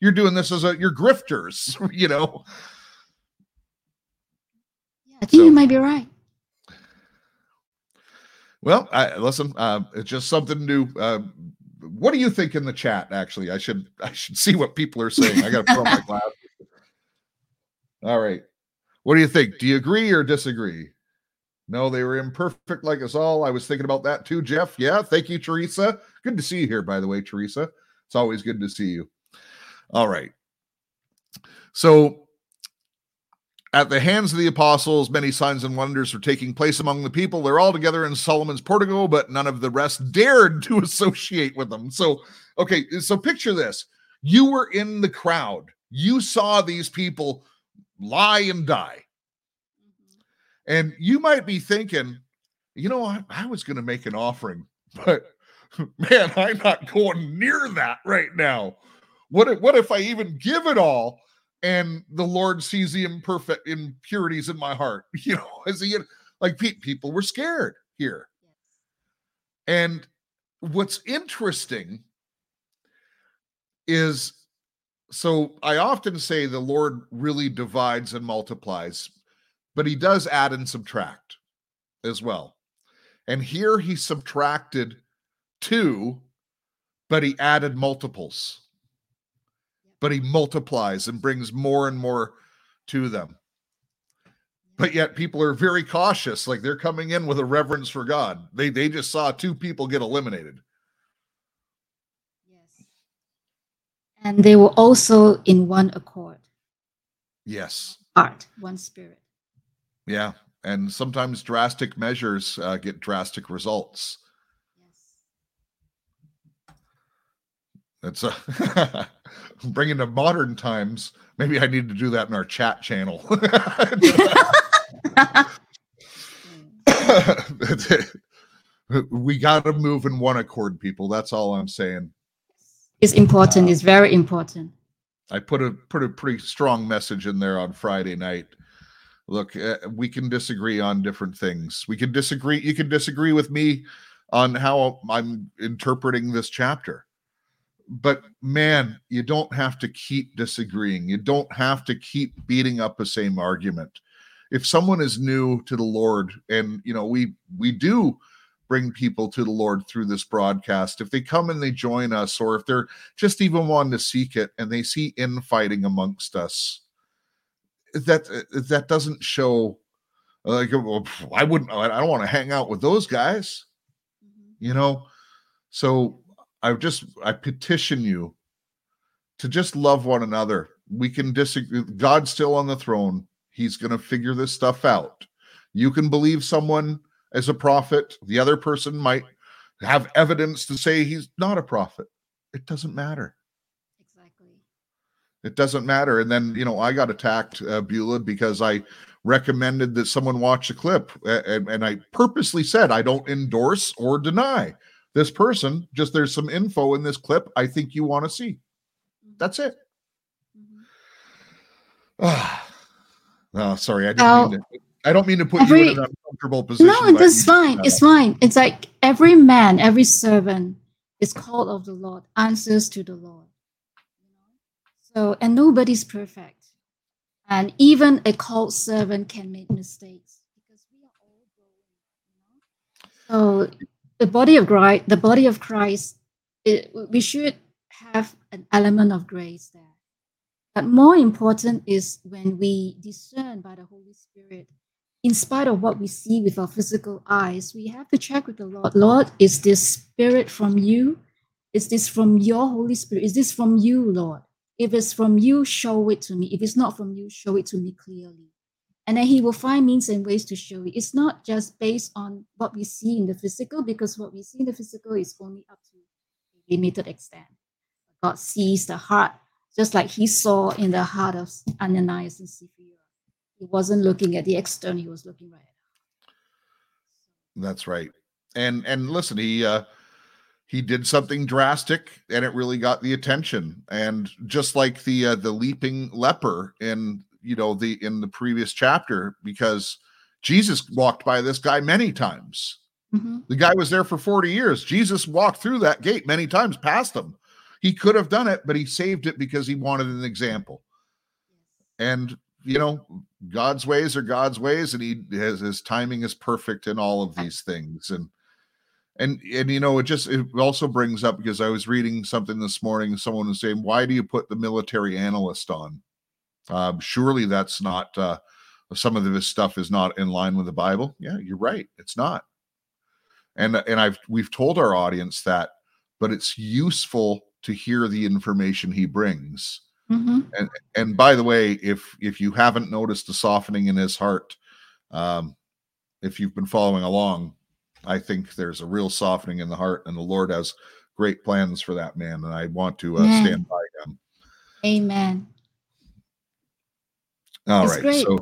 [SPEAKER 1] you're doing this as a you're grifters you know
[SPEAKER 2] Yeah, I think
[SPEAKER 1] so-
[SPEAKER 2] you might be right.
[SPEAKER 1] Well, I, listen, uh, it's just something new. Uh, what do you think in the chat? Actually, I should I should see what people are saying. I got to put on my glasses. All right, what do you think? Do you agree or disagree? No, they were imperfect like us all. I was thinking about that too, Jeff. Yeah, thank you, Teresa. Good to see you here, by the way, Teresa. It's always good to see you. All right. So at the hands of the apostles, many signs and wonders were taking place among the people. They're all together in Solomon's portico, but none of the rest dared to associate with them. So, okay, so picture this you were in the crowd, you saw these people lie and die. Mm-hmm. And you might be thinking, you know, I, I was going to make an offering, but man, I'm not going near that right now. What if, what if I even give it all and the Lord sees the imperfect impurities in my heart? You know, as he like pe- people were scared here. And what's interesting is so I often say the Lord really divides and multiplies, but he does add and subtract as well. And here he subtracted two, but he added multiples. But he multiplies and brings more and more to them. But yet people are very cautious, like they're coming in with a reverence for God. They they just saw two people get eliminated.
[SPEAKER 2] And they were also in one accord,
[SPEAKER 1] Yes.
[SPEAKER 2] heart, one spirit.
[SPEAKER 1] Yeah. And sometimes drastic measures uh, get drastic results.
[SPEAKER 2] Yes.
[SPEAKER 1] That's uh, bringing to modern times. Maybe I need to do that in our chat channel. we got to move in one accord, people. That's all I'm saying.
[SPEAKER 2] It's important. It's very important.
[SPEAKER 1] I put a put a pretty strong message in there on Friday night. Look, uh, we can disagree on different things. We can disagree. You can disagree with me on how I'm interpreting this chapter. But man, you don't have to keep disagreeing. You don't have to keep beating up the same argument. If someone is new to the Lord, and you know, we we do bring people to the Lord through this broadcast. If they come and they join us, or if they're just even wanting to seek it and they see infighting amongst us, that that doesn't show like oh, well, I wouldn't I don't want to hang out with those guys, mm-hmm. you know. So I just I petition you to just love one another. We can disagree. God's still on the throne. He's going to figure this stuff out. You can believe someone as a prophet. The other person might have evidence to say he's not a prophet. It doesn't matter.
[SPEAKER 2] Exactly.
[SPEAKER 1] It doesn't matter. And then, you know, I got attacked, uh, Beulah, because I recommended that someone watch a clip. And, and I purposely said, I don't endorse or deny this person. Just there's some info in this clip I think you want to see. That's it.
[SPEAKER 2] Mhm.
[SPEAKER 1] Ah, oh, sorry. I didn't
[SPEAKER 2] Well,
[SPEAKER 1] mean to. I don't mean to put you in an uncomfortable position.
[SPEAKER 2] No, that's fine.
[SPEAKER 1] do
[SPEAKER 2] It's fine. It's like every man, every servant is called of the Lord, answers to the Lord. So, and nobody's perfect. And even a called servant can make mistakes because we are all growing. You know? So, the body of Christ, the body of Christ, it, we should have an element of grace there. But more important is when we discern by the Holy Spirit in spite of what we see with our physical eyes, we have to check with the Lord. Lord, is this spirit from you? Is this from your Holy Spirit? Is this from you, Lord? If it's from you, show it to me. If it's not from you, show it to me clearly. And then he will find means and ways to show it. It's not just based on what we see in the physical, because what we see in the physical is only up to a limited extent. God sees the heart, just like he saw in the heart of Ananias and Sapphira. He wasn't looking at the external, he was looking right at
[SPEAKER 1] That's right. And and listen, he uh he did something drastic and it really got the attention. And just like the uh, the leaping leper in you know the in the previous chapter because jesus walked by this guy many times.
[SPEAKER 2] Mhm.
[SPEAKER 1] the guy was there for 40 years. Jesus walked through that gate many times past him. He could have done it but he saved it because he wanted an example. And you know god's ways are god's ways and he has his timing is perfect in all of these things and and and you know it just it also brings up because i was reading something this morning someone was saying why do you put the military analyst on? Um, surely that's not uh some of this stuff is not in line with the bible. Yeah you're right it's not. And and i've we've told our audience that but it's useful to hear the information he brings
[SPEAKER 2] Mhm.
[SPEAKER 1] and by the way if if you haven't noticed the softening in his heart um if you've been following along i think there's a real softening in the heart and the lord has great plans for that man and i want to uh, stand by him
[SPEAKER 2] Amen.
[SPEAKER 1] all right
[SPEAKER 2] great.
[SPEAKER 1] so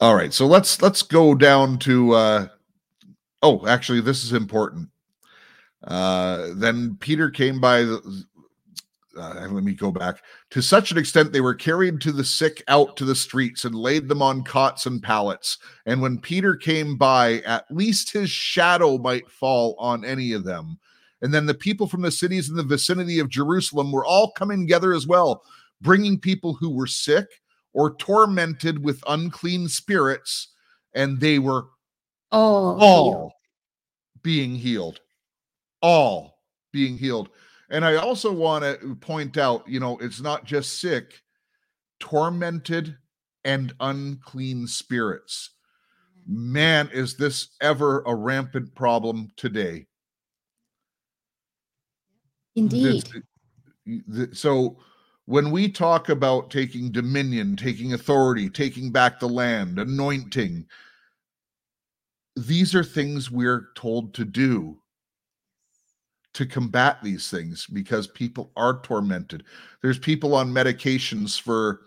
[SPEAKER 1] all right so let's let's go down to uh oh actually this is important uh then peter came by the uh, let me go back. To such an extent they were carried to the sick out to the streets and laid them on cots and pallets. And when peter came by at least his shadow might fall on any of them. And then the people from the cities in the vicinity of jerusalem were all coming together as well bringing people who were sick or tormented with unclean spirits and they were
[SPEAKER 2] Oh,
[SPEAKER 1] all being healed. All being healed and i also want to point out you know it's not just sick tormented and unclean spirits. Man is this ever a rampant problem today.
[SPEAKER 2] Indeed.
[SPEAKER 1] This- so when we talk about taking dominion taking authority taking back the land anointing these are things we're told to do to combat these things because people are tormented. There's people on medications for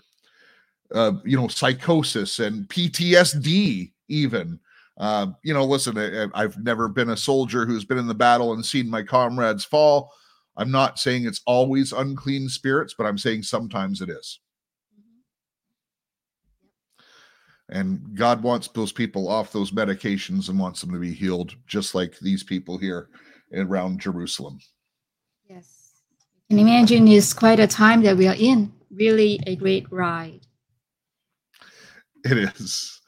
[SPEAKER 1] uh, you know psychosis and ptsd even. Uh, you know listen I, i've never been a soldier who's been in the battle and seen my comrades fall. I'm not saying it's always unclean spirits but i'm saying sometimes it is. And god wants those people off those medications and wants them to be healed just like these people here around jerusalem
[SPEAKER 2] Yes. Can you imagine it's quite a time that we are in. Really a great ride.
[SPEAKER 1] It is.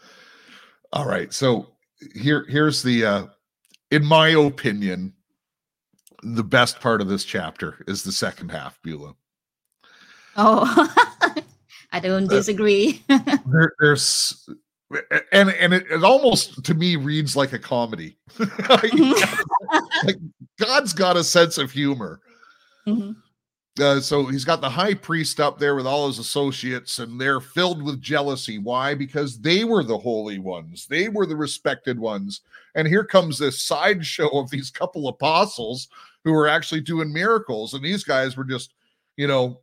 [SPEAKER 1] All right. So here here's the uh in my opinion the best part of this chapter is the second half, Beulah.
[SPEAKER 2] Oh, I don't disagree.
[SPEAKER 1] There, there's and and it, it almost to me reads like a comedy. like God's got a sense of humor.
[SPEAKER 2] Mhm.
[SPEAKER 1] Uh, so he's got the high priest up there with all his associates, and they're filled with jealousy. Why? Because they were the holy ones, they were the respected ones. And here comes this sideshow of these couple apostles who were actually doing miracles, and these guys were just, you know,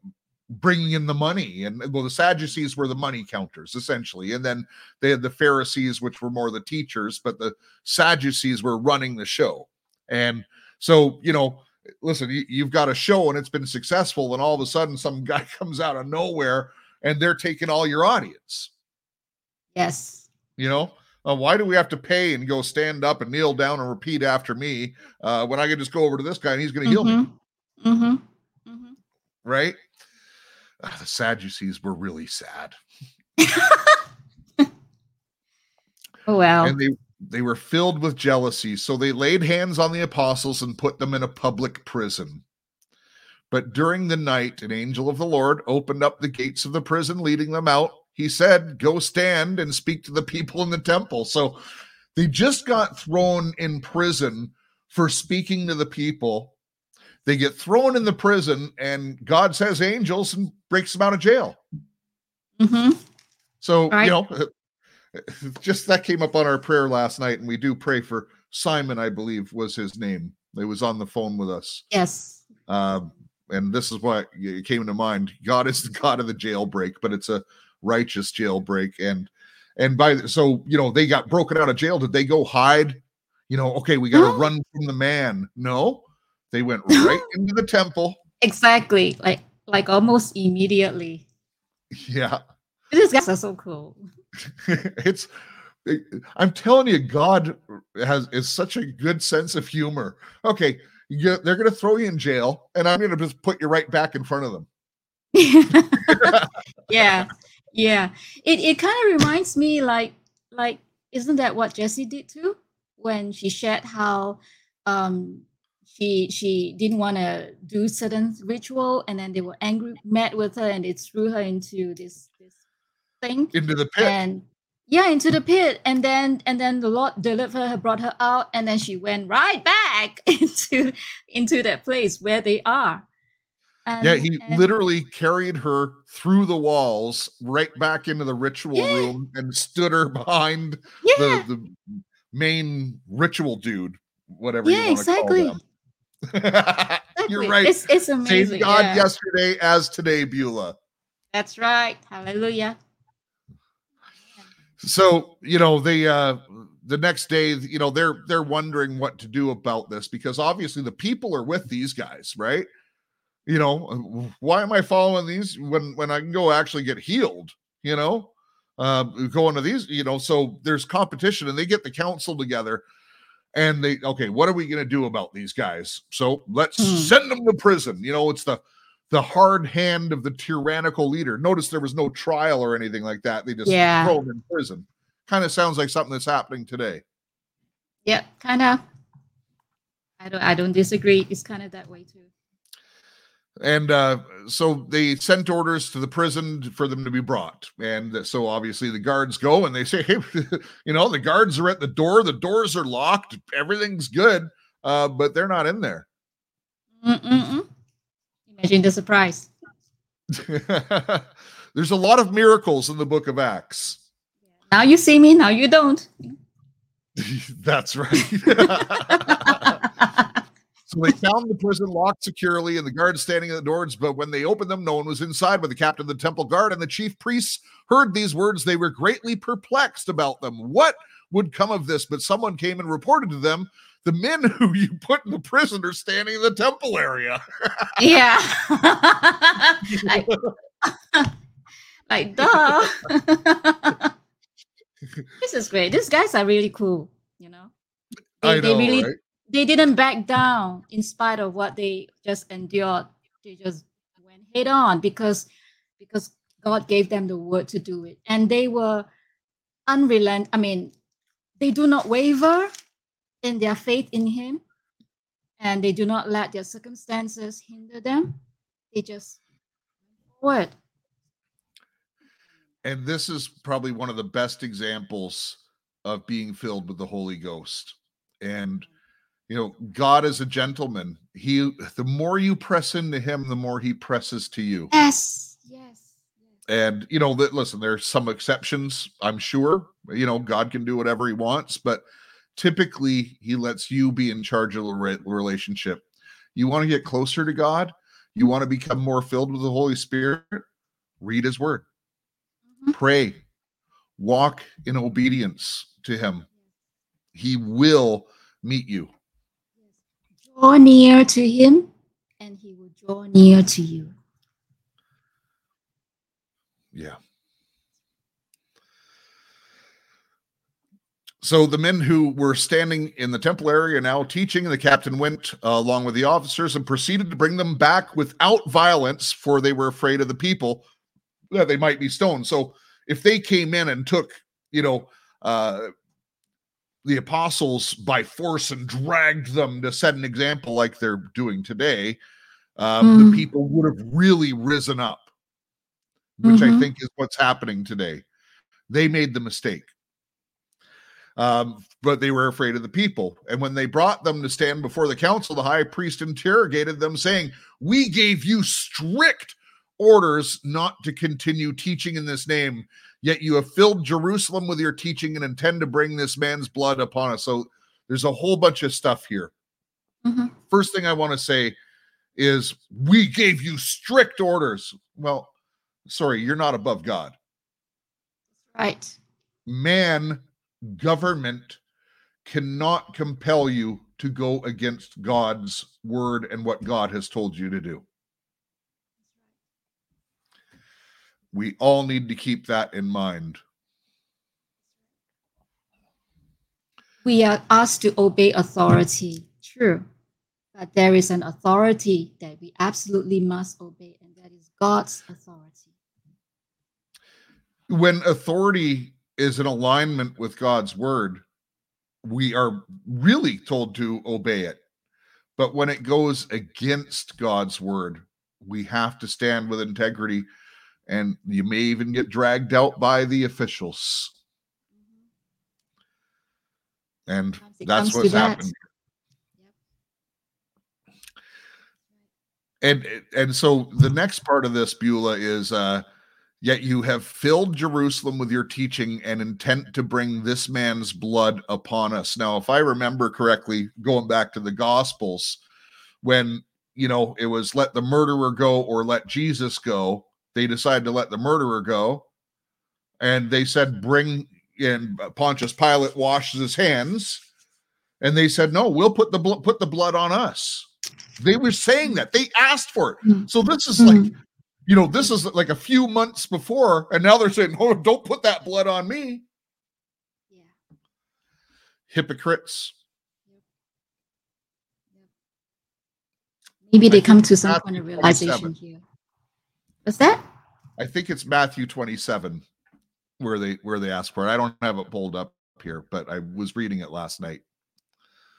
[SPEAKER 1] bringing in the money. And well, the Sadducees were the money counters essentially, and then they had the Pharisees, which were more the teachers, but the Sadducees were running the show. And so, you know, listen, you, you've got a show and it's been successful, and all of a sudden some guy comes out of nowhere and they're taking all your audience.
[SPEAKER 2] yes.
[SPEAKER 1] You know, uh, why do we have to pay and go stand up and kneel down and repeat after me uh, when I can just go over to this guy and he's going to heal me,
[SPEAKER 2] Mm-hmm. Mm-hmm. Mm-hmm.
[SPEAKER 1] right? Uh, the Sadducees were really sad,
[SPEAKER 2] Oh well.
[SPEAKER 1] and they they were filled with jealousy. So they laid hands on the apostles and put them in a public prison. But during the night, an angel of the Lord opened up the gates of the prison, leading them out. He said, Go stand and speak to the people in the temple. So they just got thrown in prison for speaking to the people. They get thrown in the prison, and God says angels and breaks them out of jail.
[SPEAKER 2] hmm
[SPEAKER 1] So,
[SPEAKER 2] Right.
[SPEAKER 1] you know, just that came up on our prayer last night, and we do pray for Simon, I believe was his name. He was on the phone with us.
[SPEAKER 2] Yes.
[SPEAKER 1] Um, and this is what it came to mind. God is the God of the jailbreak, but it's a righteous jailbreak. And and by so you know they got broken out of jail. Did they go hide? You know, okay, we got to
[SPEAKER 2] No.
[SPEAKER 1] run from the man. No, they went right into the temple.
[SPEAKER 2] Exactly. Like like almost immediately.
[SPEAKER 1] Yeah,
[SPEAKER 2] These guys are so cool.
[SPEAKER 1] it's. I'm telling you, God has is such a good sense of humor. Okay, you, they're going to throw you in jail, and I'm going to just put you right back in front of them.
[SPEAKER 2] yeah. Yeah. It it kind of reminds me like like isn't that what Jessie did too? When she shared how um she she didn't want to do certain ritual and then they were angry mad with her and they threw her into this this thing.
[SPEAKER 1] Into the pit.
[SPEAKER 2] and yeah into the pit. And then and then the lord delivered her brought her out and then she went right back into into that place where they are.
[SPEAKER 1] Yeah, he
[SPEAKER 2] and-
[SPEAKER 1] literally carried her through the walls right back into the ritual
[SPEAKER 2] Yeah.
[SPEAKER 1] room and stood her behind
[SPEAKER 2] yeah.
[SPEAKER 1] the, the main ritual dude, whatever
[SPEAKER 2] yeah
[SPEAKER 1] you want
[SPEAKER 2] exactly
[SPEAKER 1] to call them. You're right.
[SPEAKER 2] it's, it's
[SPEAKER 1] Same
[SPEAKER 2] amazing
[SPEAKER 1] God
[SPEAKER 2] yeah.
[SPEAKER 1] yesterday as today, Beulah.
[SPEAKER 2] that's right hallelujah
[SPEAKER 1] So, you know, they uh the next day, you know, they're they're wondering what to do about this because obviously the people are with these guys, right? You know, why am I following these when when I can go actually get healed, you know? Uh going to these, you know, so there's competition and they get the council together and they okay, what are we going to do about these guys? So, let's
[SPEAKER 2] Hmm.
[SPEAKER 1] send them to prison. You know, it's the the hard hand of the tyrannical leader. Notice there was no trial or anything like that. They just
[SPEAKER 2] Yeah.
[SPEAKER 1] throw them in prison. Kind of sounds like something that's happening today.
[SPEAKER 2] yeah kind of i don't i don't disagree it's kind of that way too
[SPEAKER 1] And uh, so they sent orders to the prison for them to be brought. And so obviously the guards go and they say, hey, you know, the guards are at the door. The doors are locked. Everything's good. Uh, but they're not in there.
[SPEAKER 2] Mm-mm-mm. imagine the surprise
[SPEAKER 1] There's a lot of miracles in the book of Acts.
[SPEAKER 2] now you see me now you don't
[SPEAKER 1] That's right. So they found the prison locked securely and the guards standing at the doors. But when they opened them, no one was inside. But the captain of the temple guard and the chief priests heard these words. They were greatly perplexed about them. What would come of this? But someone came and reported to them the men who you put in the prison are standing in the temple area.
[SPEAKER 2] yeah like, like duh this is great these guys are really cool you know they,
[SPEAKER 1] I
[SPEAKER 2] they really
[SPEAKER 1] right?
[SPEAKER 2] They didn't back down in spite of what they just endured. They just went head on because because god gave them the word to do it. And they were unrelent i mean they do not waver in their faith in him and they do not let their circumstances hinder them. They just forward.
[SPEAKER 1] And this is probably one of the best examples of being filled with the Holy Ghost. And you know, God is a gentleman. He the more you press into him, the more he presses to you.
[SPEAKER 2] yes yes yes
[SPEAKER 1] And you know, that listen, there's some exceptions, I'm sure. You know, God can do whatever he wants, but typically he lets you be in charge of the re- relationship. You want to get closer to God, you want to become more filled with the Holy Spirit, read his word.
[SPEAKER 2] Mhm.
[SPEAKER 1] Pray. Walk in obedience to him. He will meet you.
[SPEAKER 2] Draw near to him and he will draw near to you
[SPEAKER 1] Yeah. So the men who were standing in the temple area now teaching, the captain went uh, along with the officers and proceeded to bring them back without violence, for they were afraid of the people that they might be stoned. So if they came in and took, you know, uh, the apostles by force and dragged them to set an example like they're doing today, um,
[SPEAKER 2] Mm.
[SPEAKER 1] the people would have really risen up, which I
[SPEAKER 2] Mhm.
[SPEAKER 1] think is what's happening today. They made the mistake. Um, but they were afraid of the people. And when they brought them to stand before the council, the high priest interrogated them, saying, We gave you strict orders not to continue teaching in this name, yet you have filled Jerusalem with your teaching and intend to bring this man's blood upon us. So there's a whole bunch of stuff here.
[SPEAKER 2] Mhm.
[SPEAKER 1] First thing I want to say is, We gave you strict orders. Well, sorry, you're not above God.
[SPEAKER 2] Right.
[SPEAKER 1] man government cannot compel you to go against God's word and what God has told you to do. We all need to keep that in mind.
[SPEAKER 2] We are asked to obey authority. True. But there is an authority that we absolutely must obey, and that is God's authority.
[SPEAKER 1] When authority is in alignment with God's word, we are really told to obey it. But when it goes against God's word, we have to stand with integrity, and you may even get dragged out by the officials. And that's what's
[SPEAKER 2] that.
[SPEAKER 1] happened. And and so the next part of this, Beulah, is uh yet you have filled Jerusalem with your teaching and intent to bring this man's blood upon us. Now, if I remember correctly, going back to the gospels, when you know it was let the murderer go or let Jesus go, they decided to let the murderer go, and they said, Bring in Pontius Pilate washes his hands, and they said, No, we'll put the put the blood on us. They were saying that they asked for it.
[SPEAKER 2] Mm.
[SPEAKER 1] So this is
[SPEAKER 2] Mm.
[SPEAKER 1] like, you know, this is like a few months before, and now they're saying, "Oh, don't put that blood on me."
[SPEAKER 2] Yeah.
[SPEAKER 1] Hypocrites.
[SPEAKER 2] Maybe they come to some kind of realization here. What's that?
[SPEAKER 1] I think it's Matthew twenty-seven where they where they ask for it. I don't have it pulled up here, but I was reading it last night.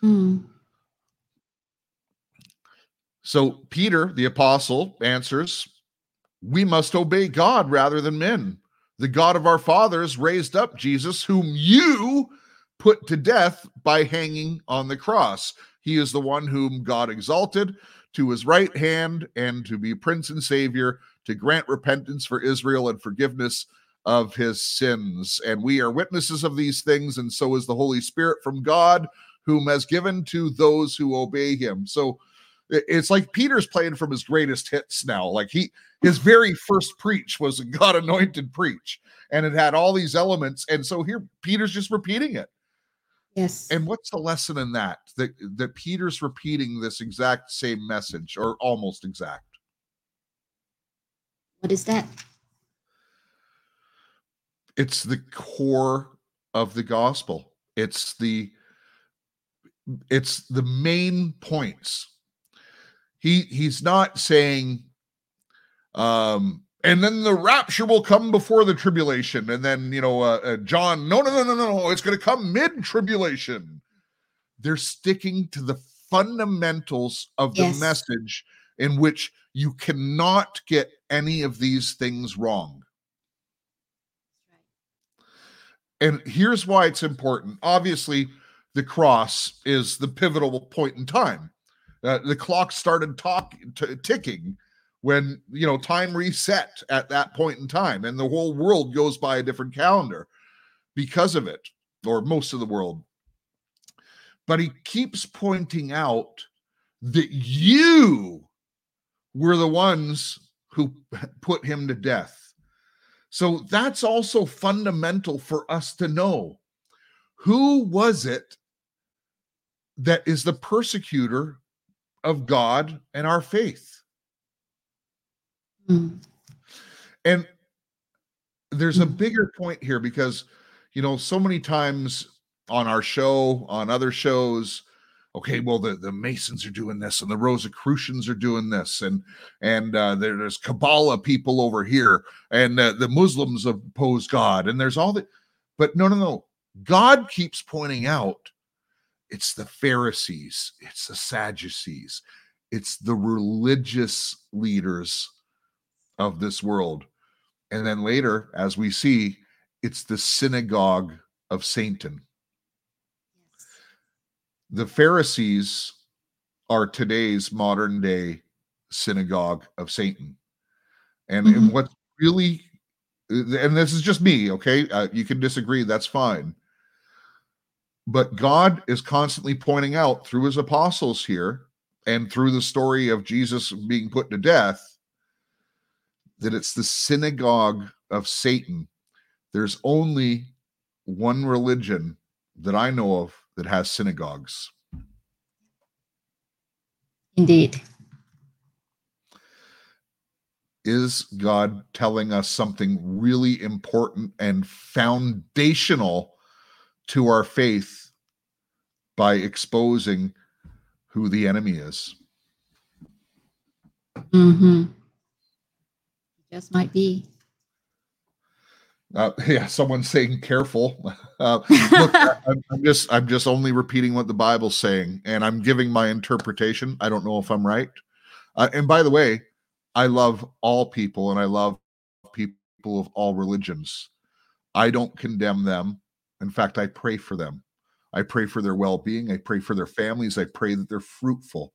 [SPEAKER 2] Hmm.
[SPEAKER 1] So Peter, the apostle, answers, We must obey God rather than men. The God of our fathers raised up Jesus, whom you put to death by hanging on the cross. He is the one whom God exalted to his right hand and to be prince and savior, to grant repentance for Israel and forgiveness of his sins. And we are witnesses of these things, and so is the Holy Spirit from God, whom has given to those who obey him. So it's like Peter's playing from his greatest hits now. Like he his very first preach was a God anointed preach, and it had all these elements. And so here Peter's just repeating it.
[SPEAKER 2] Yes.
[SPEAKER 1] And what's the lesson in that? That that Peter's repeating this exact same message, or almost exact.
[SPEAKER 2] What is that?
[SPEAKER 1] It's the core of the gospel. It's the it's the main points. He he's not saying um and then the rapture will come before the tribulation and then you know uh, uh, John no no no no no it's going to come mid tribulation. They're sticking to the fundamentals of the
[SPEAKER 2] Yes.
[SPEAKER 1] message in which you cannot get any of these things wrong. And here's why it's important. Obviously, the cross is the pivotal point in time. Uh, the clock started talk t- ticking when you know time reset at that point in time, and the whole world goes by a different calendar because of it, or most of the world. But he keeps pointing out that you were the ones who put him to death. So that's also fundamental for us to know. Who was it that is the persecutor of God and our faith?
[SPEAKER 2] Hmm.
[SPEAKER 1] And there's a
[SPEAKER 2] Mm.
[SPEAKER 1] bigger point here because, you know, so many times on our show, on other shows, okay, well, the, the Masons are doing this and the Rosicrucians are doing this, and and uh, there's Kabbalah people over here, and uh, the Muslims oppose God, and there's all that. But no, no, no. God keeps pointing out it's the Pharisees, it's the Sadducees, it's the religious leaders of this world. And then later, as we see, it's the synagogue of Satan. The Pharisees are today's modern day synagogue of Satan. And, and
[SPEAKER 2] Mhm.
[SPEAKER 1] what's really, and this is just me, okay? Uh, you can disagree, that's fine. But God is constantly pointing out through his apostles here and through the story of Jesus being put to death that it's the synagogue of Satan. There's only one religion that I know of that has synagogues.
[SPEAKER 2] Indeed.
[SPEAKER 1] Is God telling us something really important and foundational to our faith by exposing who the enemy is?
[SPEAKER 2] Mm-hmm. Just might be.
[SPEAKER 1] Uh, yeah, someone's saying careful. Uh, look, I, I'm- I'm just I'm just only repeating what the Bible's saying, and I'm giving my interpretation. I don't know if I'm right. Uh, and by the way, I love all people, and I love people of all religions. I don't condemn them. In fact, I pray for them. I pray for their well-being. I pray for their families. I pray that they're fruitful.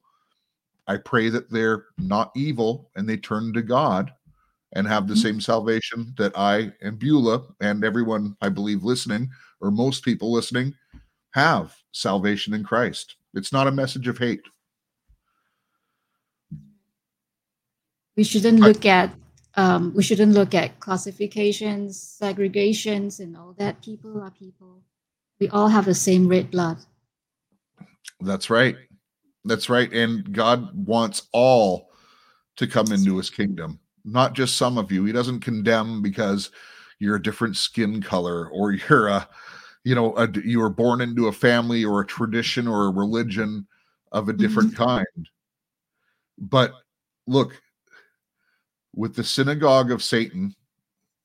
[SPEAKER 1] I pray that they're not evil and they turn to God and have the
[SPEAKER 2] Mhm.
[SPEAKER 1] same salvation that I and Beulah and everyone I believe listening, or most people listening, have salvation in Christ. It's not a message of hate.
[SPEAKER 2] We shouldn't
[SPEAKER 1] I-
[SPEAKER 2] look at um, we shouldn't look at classifications, segregations, and all that. People are people. We all have the same red blood.
[SPEAKER 1] That's right. That's right. And God wants all to come into his kingdom, not just some of you. He doesn't condemn because you're a different skin color or you're a, you know, a, you were born into a family or a tradition or a religion of a different mm-hmm. kind. But look, with the synagogue of Satan,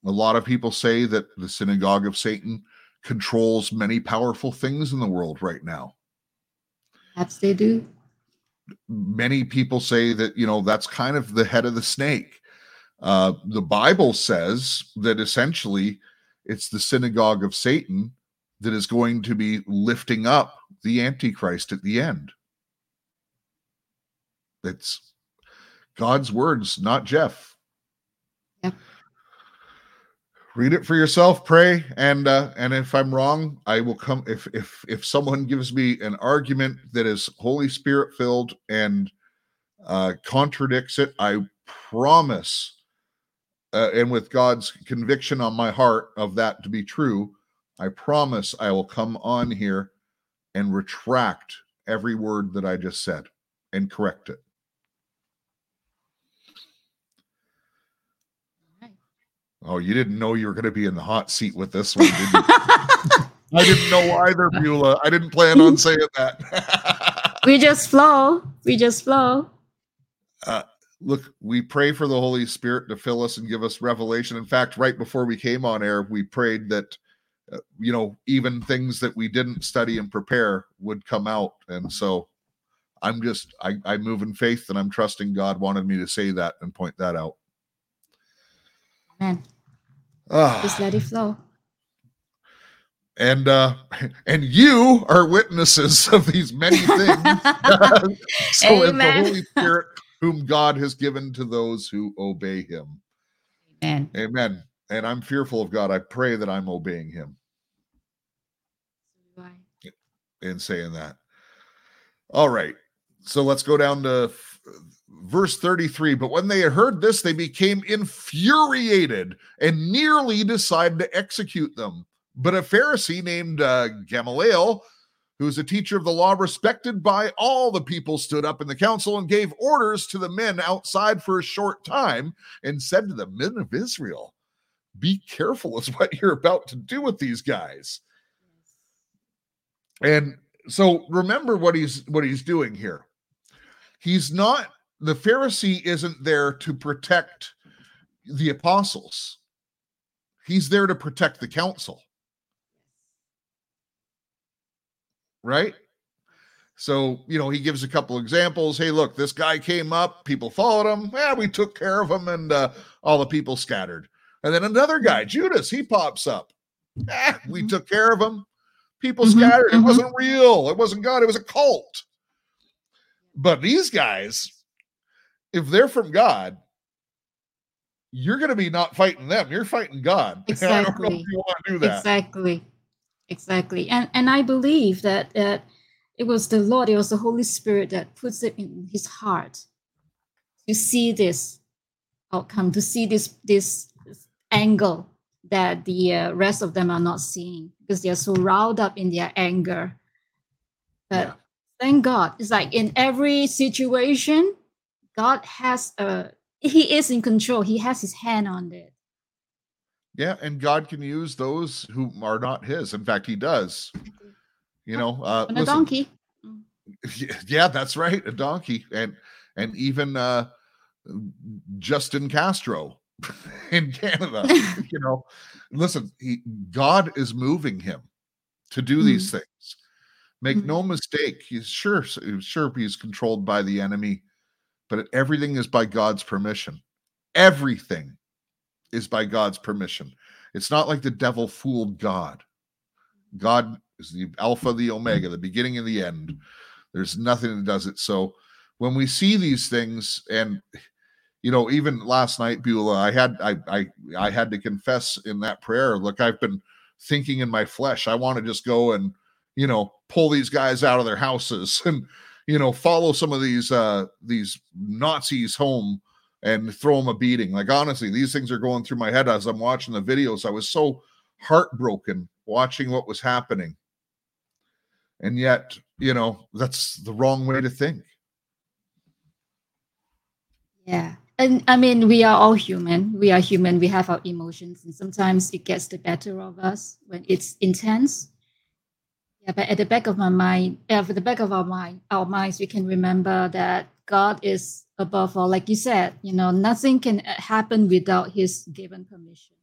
[SPEAKER 1] a lot of people say that the synagogue of Satan controls many powerful things in the world right now
[SPEAKER 2] Perhaps they do.
[SPEAKER 1] many people say that you know that's kind of the head of the snake uh the bible says that essentially it's the synagogue of satan that is going to be lifting up the antichrist at the end it's god's words not jeff
[SPEAKER 2] Yep.
[SPEAKER 1] read it for yourself pray and uh and if i'm wrong i will come if if if someone gives me an argument that is holy spirit filled and uh contradicts it i promise uh, and with god's conviction on my heart of that to be true i promise i will come on here and retract every word that i just said and correct it
[SPEAKER 2] Right.
[SPEAKER 1] oh you didn't know you were going to be in the hot seat with this one did you I didn't know either, Beulah. I didn't plan on saying that.
[SPEAKER 2] we just flow. We just flow.
[SPEAKER 1] Look, we pray for the Holy Spirit to fill us and give us revelation. In fact, right before we came on air, we prayed that, uh, you know, even things that we didn't study and prepare would come out. And so I'm just, I, I move in faith and I'm trusting God wanted me to say that and point that out.
[SPEAKER 2] Man,
[SPEAKER 1] Ah.
[SPEAKER 2] just let it flow.
[SPEAKER 1] and uh and you are witnesses of these many things so is the
[SPEAKER 2] Amen.
[SPEAKER 1] holy spirit whom god has given to those who obey him.
[SPEAKER 2] Man,
[SPEAKER 1] amen. And i'm fearful of god. I pray that i'm obeying him. In saying that. All right. So let's go down to f- verse 33 but when they heard this they became infuriated and nearly decided to execute them. But a pharisee named uh, gamaliel who's a teacher of the law respected by all the people stood up in the council and gave orders to the men outside for a short time and said to the men of israel be careful as what you're about to do with these guys and so remember what he's what he's doing here. He's not the Pharisee isn't there to protect the apostles. He's there to protect the council. Right? So, you know, he gives a couple examples. Hey, look, this guy came up, people followed him. Yeah, we took care of him, and uh, all the people scattered. And then another guy, Judas, he pops up. Ah, we
[SPEAKER 2] Mhm.
[SPEAKER 1] took care of him. People
[SPEAKER 2] Mhm,
[SPEAKER 1] scattered. It
[SPEAKER 2] mhm.
[SPEAKER 1] wasn't real. It wasn't God. It was a cult. But these guys, if they're from God, you're going to be not fighting them. You're fighting God. I don't know if
[SPEAKER 2] Exactly.
[SPEAKER 1] you want to do that.
[SPEAKER 2] Exactly. Exactly. And and I believe that that it was the Lord, it was the Holy Spirit that puts it in his heart to see this outcome, to see this this, angle that the uh, rest of them are not seeing because they are so riled up in their anger. But
[SPEAKER 1] Yeah.
[SPEAKER 2] thank God, it's like in every situation, God has a he is in control. He has his hand on it.
[SPEAKER 1] Yeah, and God can use those who are not His. In fact, He does. You know, uh,
[SPEAKER 2] a
[SPEAKER 1] listen,
[SPEAKER 2] donkey.
[SPEAKER 1] yeah, that's right, a donkey, and and even uh, Justin Castro in Canada. you know, listen, he, God is moving him to do these things. Make
[SPEAKER 2] Mhm.
[SPEAKER 1] no mistake, he's sure sure he's controlled by the enemy, but everything is by God's permission. Everything is by God's permission. It's not like the devil fooled God. God is the Alpha, the Omega, the beginning and the end. There's nothing that does it. So when we see these things, and you know, even last night, Beulah, I had I I I had to confess in that prayer. Look, I've been thinking in my flesh. I want to just go and you know pull these guys out of their houses and you know follow some of these uh these Nazis home and throw them a beating. Like honestly, these things are going through my head as I'm watching the videos. I was so heartbroken watching what was happening. And yet, you know, that's the wrong way to think.
[SPEAKER 2] Yeah. And I mean, we are all human. We are human. We have our emotions, and sometimes it gets the better of us when it's intense. Yeah, but at the back of my mind, uh, at the back of our mind, our minds, we can remember that God is above all. Like you said, you know, nothing can uh, happen without His given permission.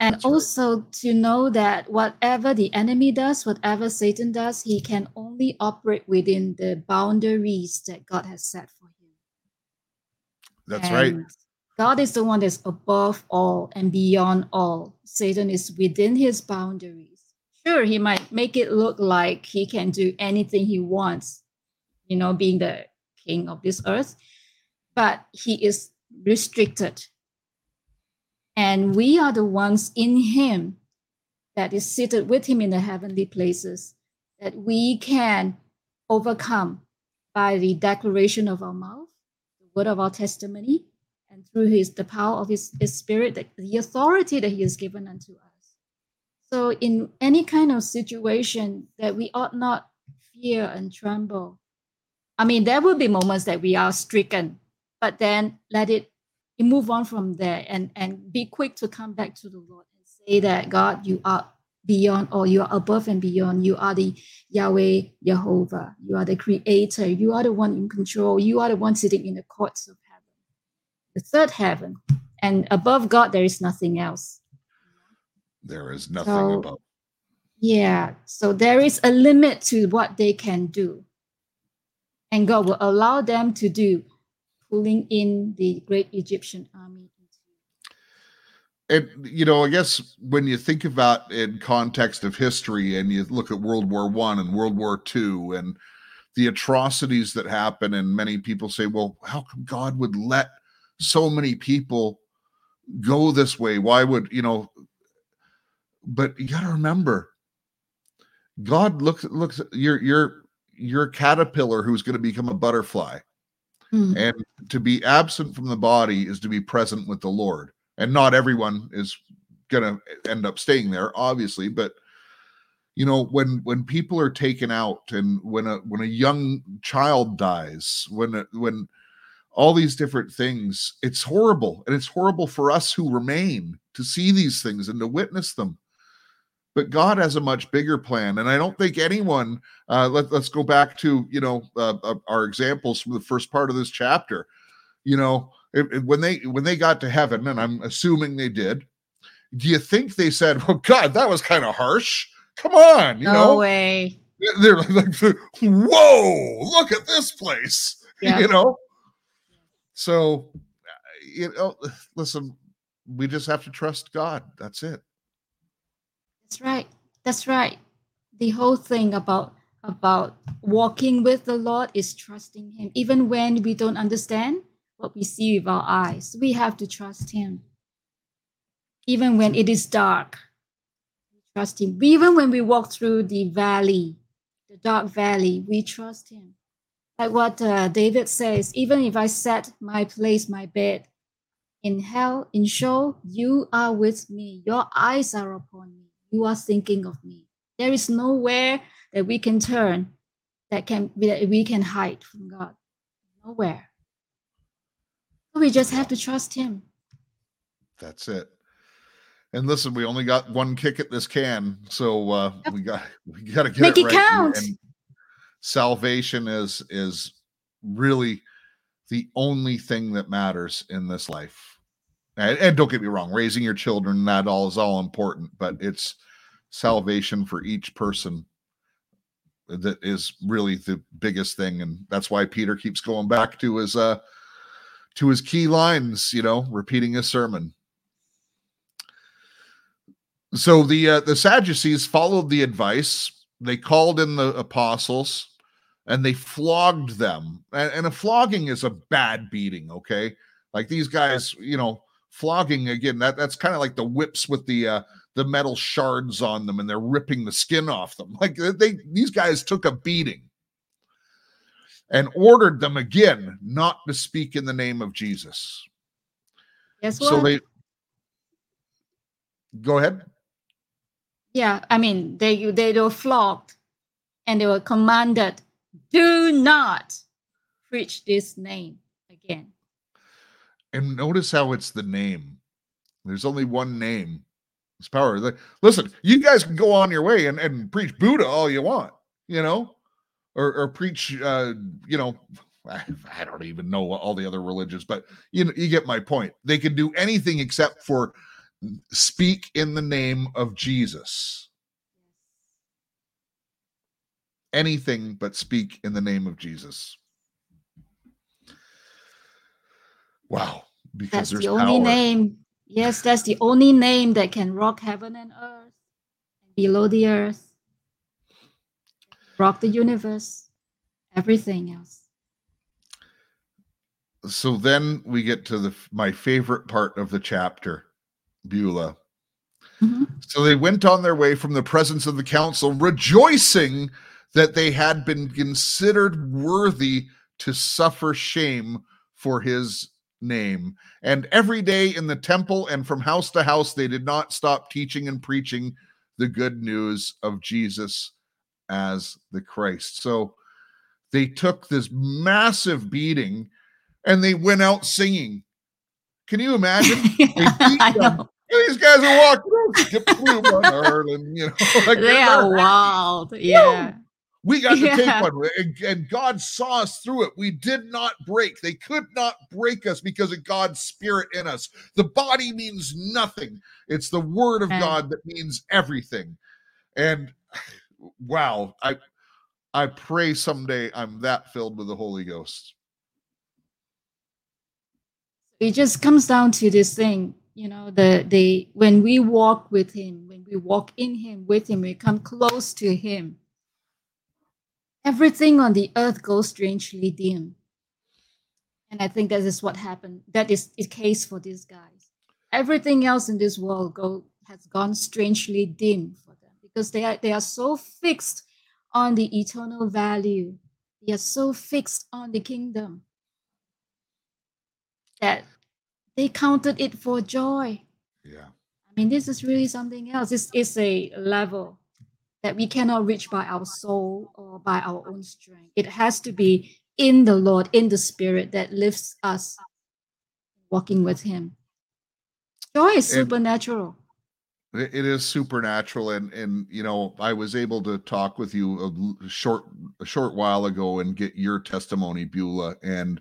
[SPEAKER 2] And
[SPEAKER 1] That's right.
[SPEAKER 2] also to know that whatever the enemy does, whatever Satan does, he can only operate within the boundaries that God has set for him.
[SPEAKER 1] That's right.
[SPEAKER 2] God is the one that's above all and beyond all. Satan is within his boundaries. Sure, he might make it look like he can do anything he wants, you know, being the king of this earth, but he is restricted. And we are the ones in him that is seated with him in the heavenly places that we can overcome by the declaration of our mouth the word of our testimony and through his the power of his, his spirit the, the authority that he has given unto us so in any kind of situation that we ought not fear and tremble i mean there will be moments that we are stricken but then let it move on from there and and be quick to come back to the lord and say that god you are beyond or you are above and beyond. You are the yahweh jehovah. You are the creator. You are the one in control. You are the one sitting in the courts of heaven the third heaven. And above god there is nothing else.
[SPEAKER 1] There is nothing
[SPEAKER 2] So-
[SPEAKER 1] about
[SPEAKER 2] yeah. So there is a limit to what they can do and god will allow them to do pulling in the great egyptian army
[SPEAKER 1] and you know, I guess when you think about in context of history and you look at World War One and World War Two and the atrocities that happen, and many people say, Well, how come God would let so many people go this way? Why would you know? But you gotta remember, God looks looks you're you're you're a caterpillar who's going to become a butterfly.
[SPEAKER 2] Mm.
[SPEAKER 1] And to be absent from the body is to be present with the Lord. And not everyone is going to end up staying there, obviously. But you know, when when people are taken out, and when a when a young child dies, when a, when all these different things, it's horrible, and it's horrible for us who remain to see these things and to witness them. But God has a much bigger plan, and I don't think anyone. Uh, let, let's go back to you know uh, uh, our examples from the first part of this chapter. You know, if, if- when they when they got to heaven, and I'm assuming they did. Do you think they said, "Well, God, that was kind of harsh"? Come on, you
[SPEAKER 2] no
[SPEAKER 1] know.
[SPEAKER 2] way
[SPEAKER 1] They're like, "Whoa, look at this place,"
[SPEAKER 2] Yeah.
[SPEAKER 1] you know. So, uh, you know, listen, we just have to trust God. That's it.
[SPEAKER 2] That's right. That's right. the whole thing about about walking with the Lord is trusting Him. Even when we don't understand what we see with our eyes, we have to trust Him. Even when it is dark, we trust Him. Even when we walk through the valley, the dark valley, we trust Him. Like what uh, David says, even if I set my place, my bed in hell, in Sheol, you are with me. Your eyes are upon me. You are thinking of me. There is nowhere that we can turn that can that we can hide from God. Nowhere. We just have to trust Him.
[SPEAKER 1] That's it. And listen, we only got one kick at this can, so uh, yep. we got we got to get
[SPEAKER 2] Make
[SPEAKER 1] it,
[SPEAKER 2] right. count.
[SPEAKER 1] And salvation is is really the only thing that matters in this life. And, and don't get me wrong, raising your children that all is all important, but it's salvation for each person that is really the biggest thing and that's why peter keeps going back to his uh to his key lines you know repeating his sermon. So the uh, the sadducees followed the advice they called in the apostles and they flogged them. And, and a flogging is a bad beating okay? Like these guys you know flogging again that that's kind of like the whips with the uh the metal shards on them and they're ripping the skin off them. Like they these guys took a beating and ordered them again not to speak in the name of Jesus.
[SPEAKER 2] What?
[SPEAKER 1] So they go ahead.
[SPEAKER 2] Yeah, I mean they they were flogged and they were commanded, do not preach this name again.
[SPEAKER 1] And notice how it's the name. There's only one name it's power. Listen, you guys can go on your way and, and preach Buddha all you want, you know, or, or preach, uh, you know, I don't even know all the other religions, but you you get my point. They can do anything except for speak in the name of Jesus. Anything but speak in the name of Jesus. Wow,
[SPEAKER 2] because That's there's the only power. name Yes, that's the only name that can rock heaven and earth, below the earth, rock the universe, everything else.
[SPEAKER 1] So then we get to the my favorite part of the chapter, Beulah. Mm-hmm. So they went on their way from the presence of the council, rejoicing that they had been considered worthy to suffer shame for his name. And every day in the temple and from house to house, they did not stop teaching and preaching the good news of Jesus as the Christ. So they took this massive beating and they went out singing. Can you imagine? These guys are walking on Ireland, you know.
[SPEAKER 2] Like they are wild. Yeah.
[SPEAKER 1] We got to yeah. take one, and, and, God saw us through it. We did not break. They could not break us because of God's spirit in us. The body means nothing. It's the word of God that means everything. And wow, I I pray someday I'm that filled with the Holy Ghost.
[SPEAKER 2] It just comes down to this thing, you know, the the when we walk with Him, when we walk in Him, with Him, we come close to Him everything on the earth goes strangely dim. And I think that is what happened. That is the case for these guys. Everything else in this world go has gone strangely dim for them because they are they are so fixed on the eternal value. They are so fixed on the kingdom that they counted it for joy.
[SPEAKER 1] Yeah.
[SPEAKER 2] I mean, this is really something else. It's, it's a level that we cannot reach by our soul or by our own strength. It has to be in the Lord, in the Spirit that lifts us walking with Him. Joy is supernatural.
[SPEAKER 1] It is supernatural, and and you know I was able to talk with you a short a short while ago and get your testimony, Beulah, and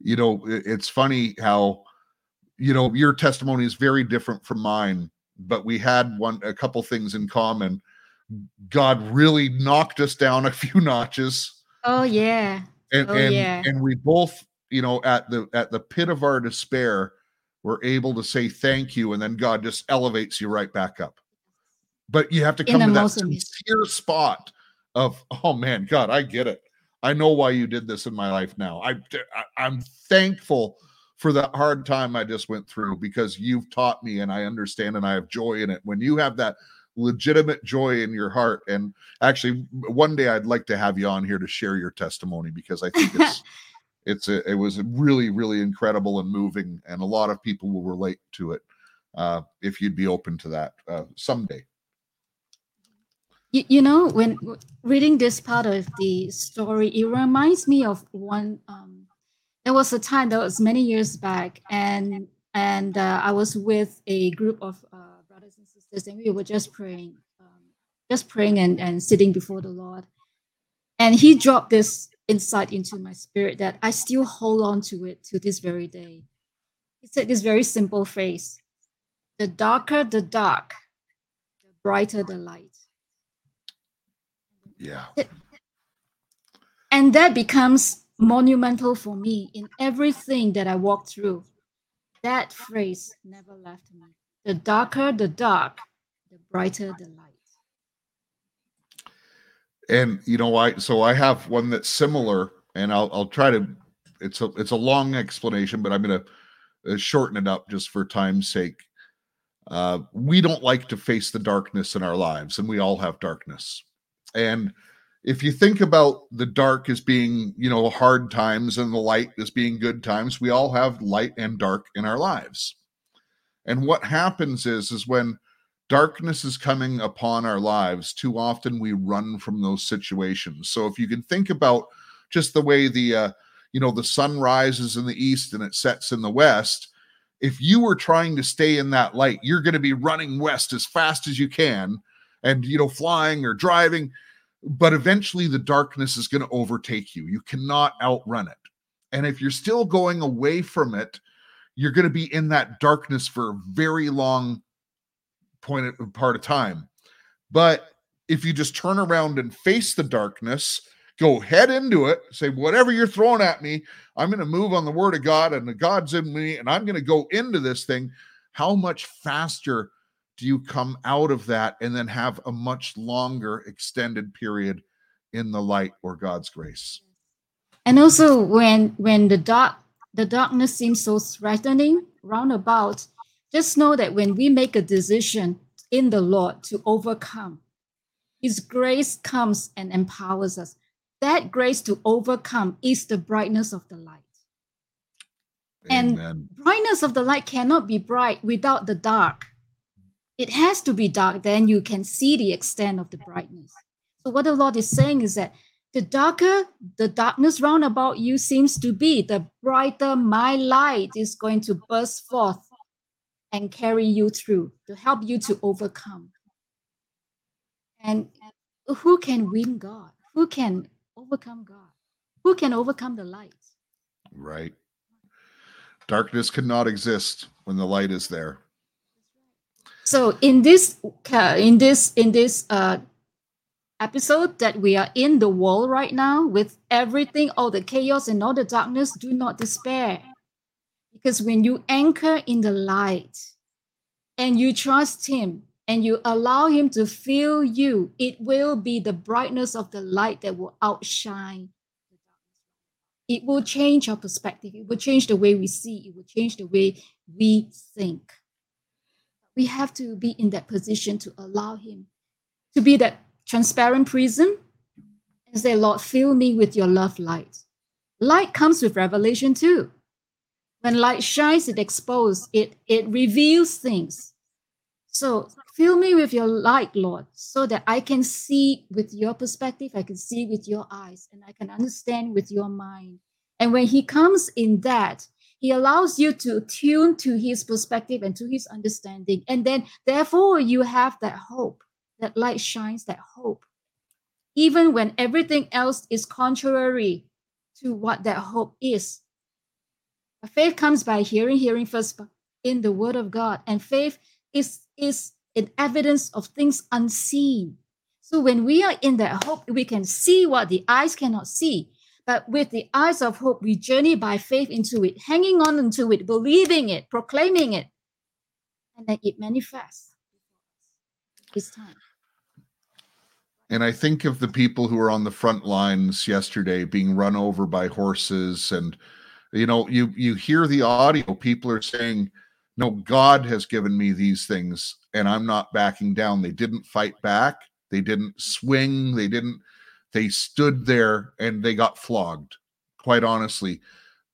[SPEAKER 1] you know it's funny how you know your testimony is very different from mine, but we had one a couple things in common God really knocked us down a few notches.
[SPEAKER 2] Oh yeah.
[SPEAKER 1] And
[SPEAKER 2] oh,
[SPEAKER 1] and
[SPEAKER 2] yeah.
[SPEAKER 1] and we both, you know, at the at the pit of our despair, were able to say thank you, and then God just elevates you right back up. but you have to come to that sincere spot of oh man god i get it i know why you did this in my life now i, I i'm thankful for that hard time i just went through because you've taught me and i understand and i have joy in it when you have that legitimate joy in your heart and actually one day i'd like to have you on here to share your testimony because i think it's it's a, it was really really incredible and moving and a lot of people will relate to it uh, if you'd be open to that uh, someday
[SPEAKER 2] You, you know, when reading this part of the story, it reminds me of one. Um, there was a time that was many years back, and and uh, I was with a group of sisters, and we were just praying, um, just praying and, and sitting before the Lord. And He dropped this insight into my spirit that I still hold on to it to this very day. He said this very simple phrase: "The darker the dark, the brighter the light."
[SPEAKER 1] yeah
[SPEAKER 2] And that becomes monumental for me in everything that I walk through. That phrase never left me. The darker the dark, the brighter the light.
[SPEAKER 1] and you know i so i have one that's similar and i'll i'll try to it's a it's a long explanation but i'm to uh, shorten it up just for time's sake. Uh we don't like to face the darkness in our lives and we all have darkness. And if you think about the dark as being you know hard times and the light as being good times we all have light and dark in our lives and what happens is is when darkness is coming upon our lives too often we run from those situations. So if you can think about just the way the uh, you know the sun rises in the east and it sets in the west if you were trying to stay in that light you're going to be running west as fast as you can and you know flying or driving but eventually the darkness is going to overtake you. You cannot outrun it. And if you're still going away from it you're going to be in that darkness for a very long point of part of time. But if you just turn around and face the darkness, go head into it, say, whatever you're throwing at me, I'm going to move on the word of God and the God's in me, and I'm going to go into this thing. How much faster do you come out of that and then have a much longer extended period in the light or God's grace?
[SPEAKER 2] And also when when the dark the darkness seems so threatening roundabout, just know that when we make a decision in the Lord to overcome, His grace comes and empowers us. That grace to overcome is the brightness of the light. And- brightness of the light cannot be bright without the dark. It has to be dark, then you can see the extent of the brightness. So, what the Lord is saying is that the darker the darkness round about you seems to be, the brighter my light is going to burst forth and carry you through to help you to overcome. And who can win God? Who can overcome God? Who can overcome the light?
[SPEAKER 1] Right. Darkness cannot exist when the light is there.
[SPEAKER 2] So in this in this in this uh episode that we are in the world right now with everything all the chaos and all the darkness do not despair. Because when you anchor in the light and you trust him and you allow him to fill you it will be the brightness of the light that will outshine the darkness. it will change our perspective. It will change the way we see. It will change the way we think. We have to be in that position to allow him to be that transparent prism and say, Lord, fill me with your love light. Light comes with revelation too. When light shines, it exposes, it, it reveals things. So fill me with your light, Lord, so that I can see with your perspective, I can see with your eyes, and I can understand with your mind. And when he comes in that, he allows you to tune to his perspective and to his understanding. And then, therefore, you have that hope. That light shines that hope. Even when everything else is contrary to what that hope is. But faith comes by hearing, hearing first in the word of God. And faith is, is an evidence of things unseen. So when we are in that hope, we can see what the eyes cannot see. But with the eyes of hope, we journey by faith into it, hanging on into it, believing it, proclaiming it, and then it manifests. Time.
[SPEAKER 1] And I think of the people who were on the front lines yesterday being run over by horses and you know you you hear the audio people are saying no God has given me these things and I'm not backing down. They didn't fight back. They didn't swing. They didn't they stood there and they got flogged quite honestly.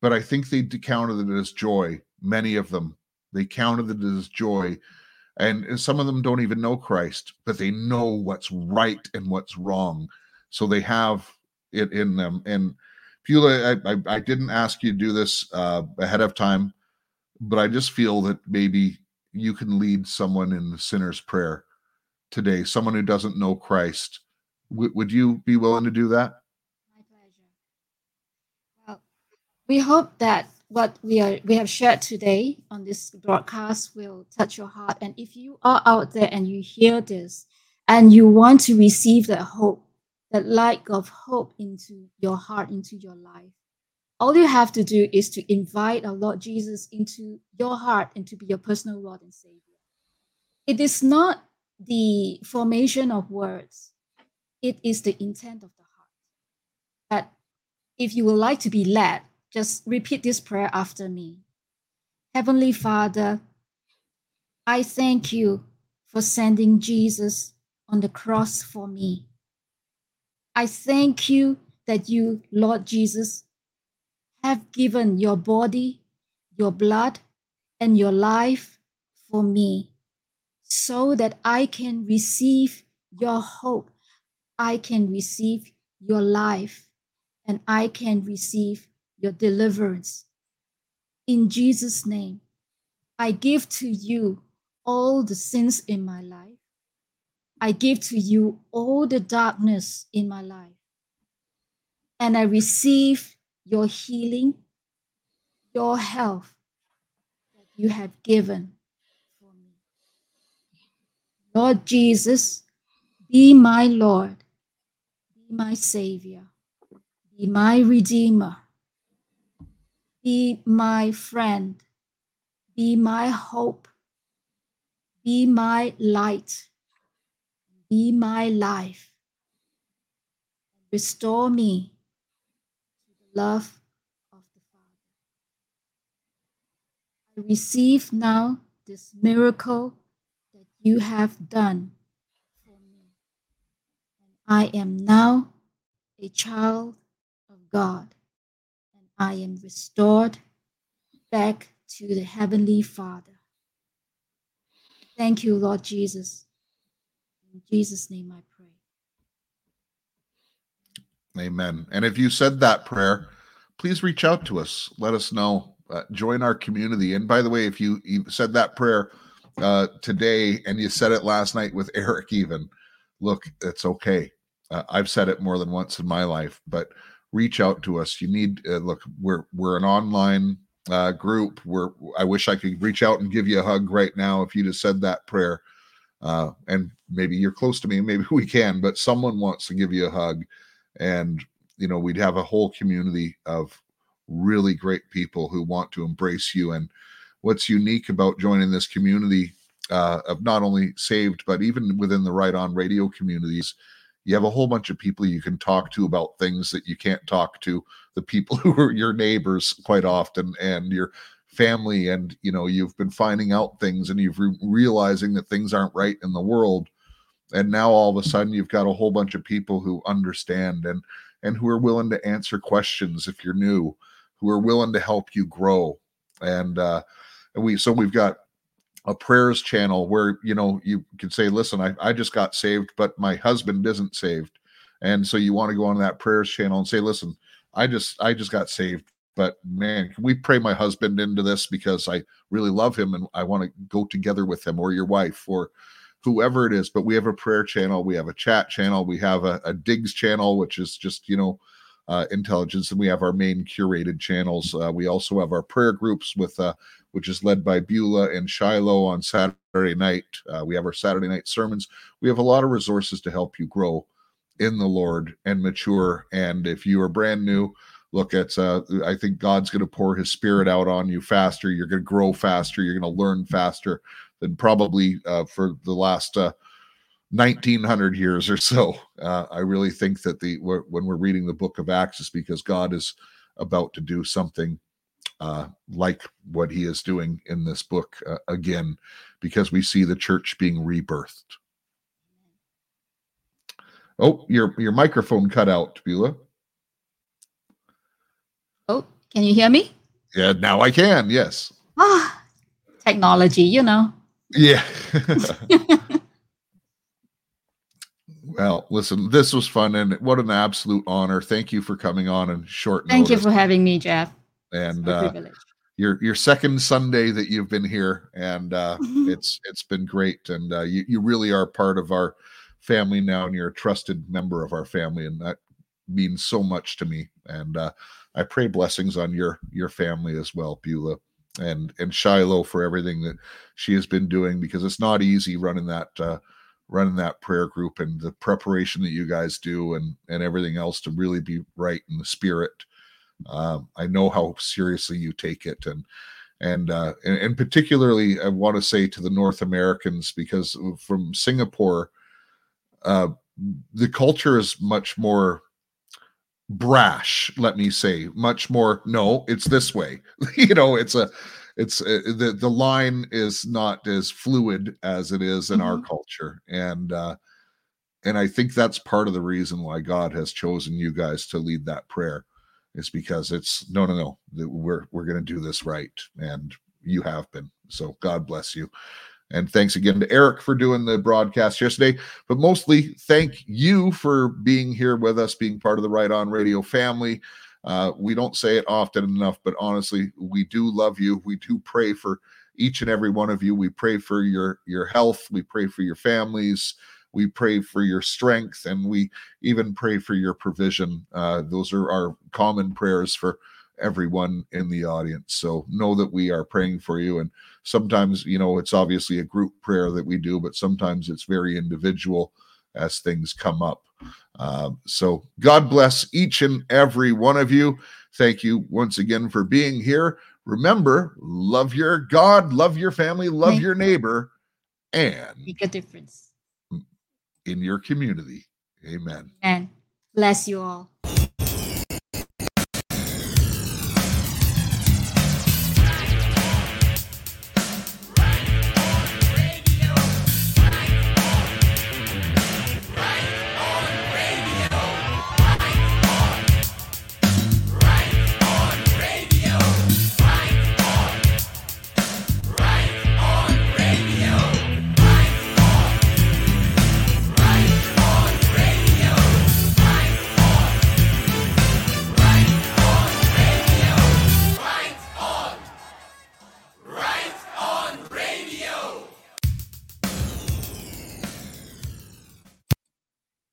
[SPEAKER 1] But I think they counted it as joy. Many of them they counted it as joy and some of them don't even know Christ, but they know what's right and what's wrong. So they have it in them. And Beulah, I, I, I didn't ask you to do this uh, ahead of time, but I just feel that maybe you can lead someone in the sinner's prayer today, someone who doesn't know Christ. W- would you be willing to do that?
[SPEAKER 2] My pleasure. Well, we hope that what we are we have shared today on this broadcast will touch your heart. And if you are out there and you hear this and you want to receive that hope, that light of hope into your heart, into your life, all you have to do is to invite our Lord Jesus into your heart and to be your personal Lord and Savior. It is not the formation of words, it is the intent of the heart. That if you would like to be led, just repeat this prayer after me. Heavenly Father, I thank you for sending Jesus on the cross for me. I thank you that you, Lord Jesus, have given your body, your blood, and your life for me so that I can receive your hope, I can receive your life, and I can receive your deliverance. In Jesus' name, I give to you all the sins in my life. I give to you all the darkness in my life. And I receive your healing, your health that you have given for me. Lord Jesus, be my Lord, be my Savior, be my Redeemer be my friend. Be my hope. Be my light. Be my life. Restore me to the love of the Father. I receive now this miracle that you have done for me. And I am now a child of God. I am restored back to the Heavenly Father. Thank you, Lord Jesus. In Jesus' name I pray.
[SPEAKER 1] Amen. And if you said that prayer, please reach out to us. Let us know. Uh, join our community. And by the way, if you, you said that prayer uh, today and you said it last night with Eric, even look, it's okay. Uh, I've said it more than once in my life, but reach out to us. You need uh, look, we're we're an online uh, group. We're I wish I could reach out and give you a hug right now if you just said that prayer. Uh, and maybe you're close to me, maybe we can, but someone wants to give you a hug, and you know we'd have a whole community of really great people who want to embrace you. And what's unique about joining this community uh, of not only saved, but even within the Right On Radio communities you have a whole bunch of people you can talk to about things that you can't talk to the people who are your neighbors quite often and your family. And you know you've been finding out things and you've re- realizing that things aren't right in the world. And now all of a sudden you've got a whole bunch of people who understand and and who are willing to answer questions if you're new who are willing to help you grow. And uh and we so we've got a prayers channel where you know you can say listen I, I just got saved but my husband isn't saved. And so you want to go on that prayers channel and say listen i just i just got saved but man can we pray my husband into this because i really love him and i want to go together with him or your wife or whoever it is. But we have a prayer channel we have a chat channel we have a, a digs channel which is just you know uh, intelligence and we have our main curated channels. Uh, we also have our prayer groups with uh, which is led by Beulah and Shiloh on Saturday night. Uh, we have our Saturday night sermons. We have a lot of resources to help you grow in the Lord and mature. And if you are brand new, look at uh, I think God's going to pour His Spirit out on you faster. You're going to grow faster. You're going to learn faster than probably uh, for the last uh, 1900 years or so. Uh, I really think that the when we're reading the book of Acts is because God is about to do something uh, like what he is doing in this book uh, again, because we see the church being rebirthed. Oh, your your microphone cut out, Beulah.
[SPEAKER 2] Oh, can you hear me?
[SPEAKER 1] Yeah, now I can. Yes.
[SPEAKER 2] Ah, technology, you know.
[SPEAKER 1] Yeah. well, listen, this was fun and what an absolute honor. Thank you for coming on and short
[SPEAKER 2] Thank
[SPEAKER 1] notice.
[SPEAKER 2] you for having me, Jeff.
[SPEAKER 1] And uh, your your second Sunday that you've been here, and uh, it's it's been great. And uh, you you really are part of our family now, and you're a trusted member of our family, and that means so much to me. And uh, I pray blessings on your your family as well, Beulah, and and Shiloh for everything that she has been doing because it's not easy running that uh, running that prayer group and the preparation that you guys do and and everything else to really be right in the spirit. Um, I know how seriously you take it, and and uh, and, and particularly I want to say to the North Americans because from Singapore, uh, the culture is much more brash let me say much more no it's this way you know it's a it's uh, the the line is not as fluid as it is in mm-hmm. our culture and uh and i think that's part of the reason why god has chosen you guys to lead that prayer is because it's no no no we're we're going to do this right and you have been so god bless you and thanks again to Eric for doing the broadcast yesterday. But mostly, thank you for being here with us, being part of the Right On Radio family. Uh, we don't say it often enough, but honestly, we do love you. We do pray for each and every one of you. We pray for your your health. We pray for your families. We pray for your strength, and we even pray for your provision. Uh, those are our common prayers for everyone in the audience. So know that we are praying for you. And sometimes, you know, it's obviously a group prayer that we do, but sometimes it's very individual as things come up. Uh, so God bless each and every one of you. Thank you once again for being here. Remember, love your God, love your family, love your neighbor, and
[SPEAKER 2] make a difference
[SPEAKER 1] in your community. Amen.
[SPEAKER 2] And bless you all.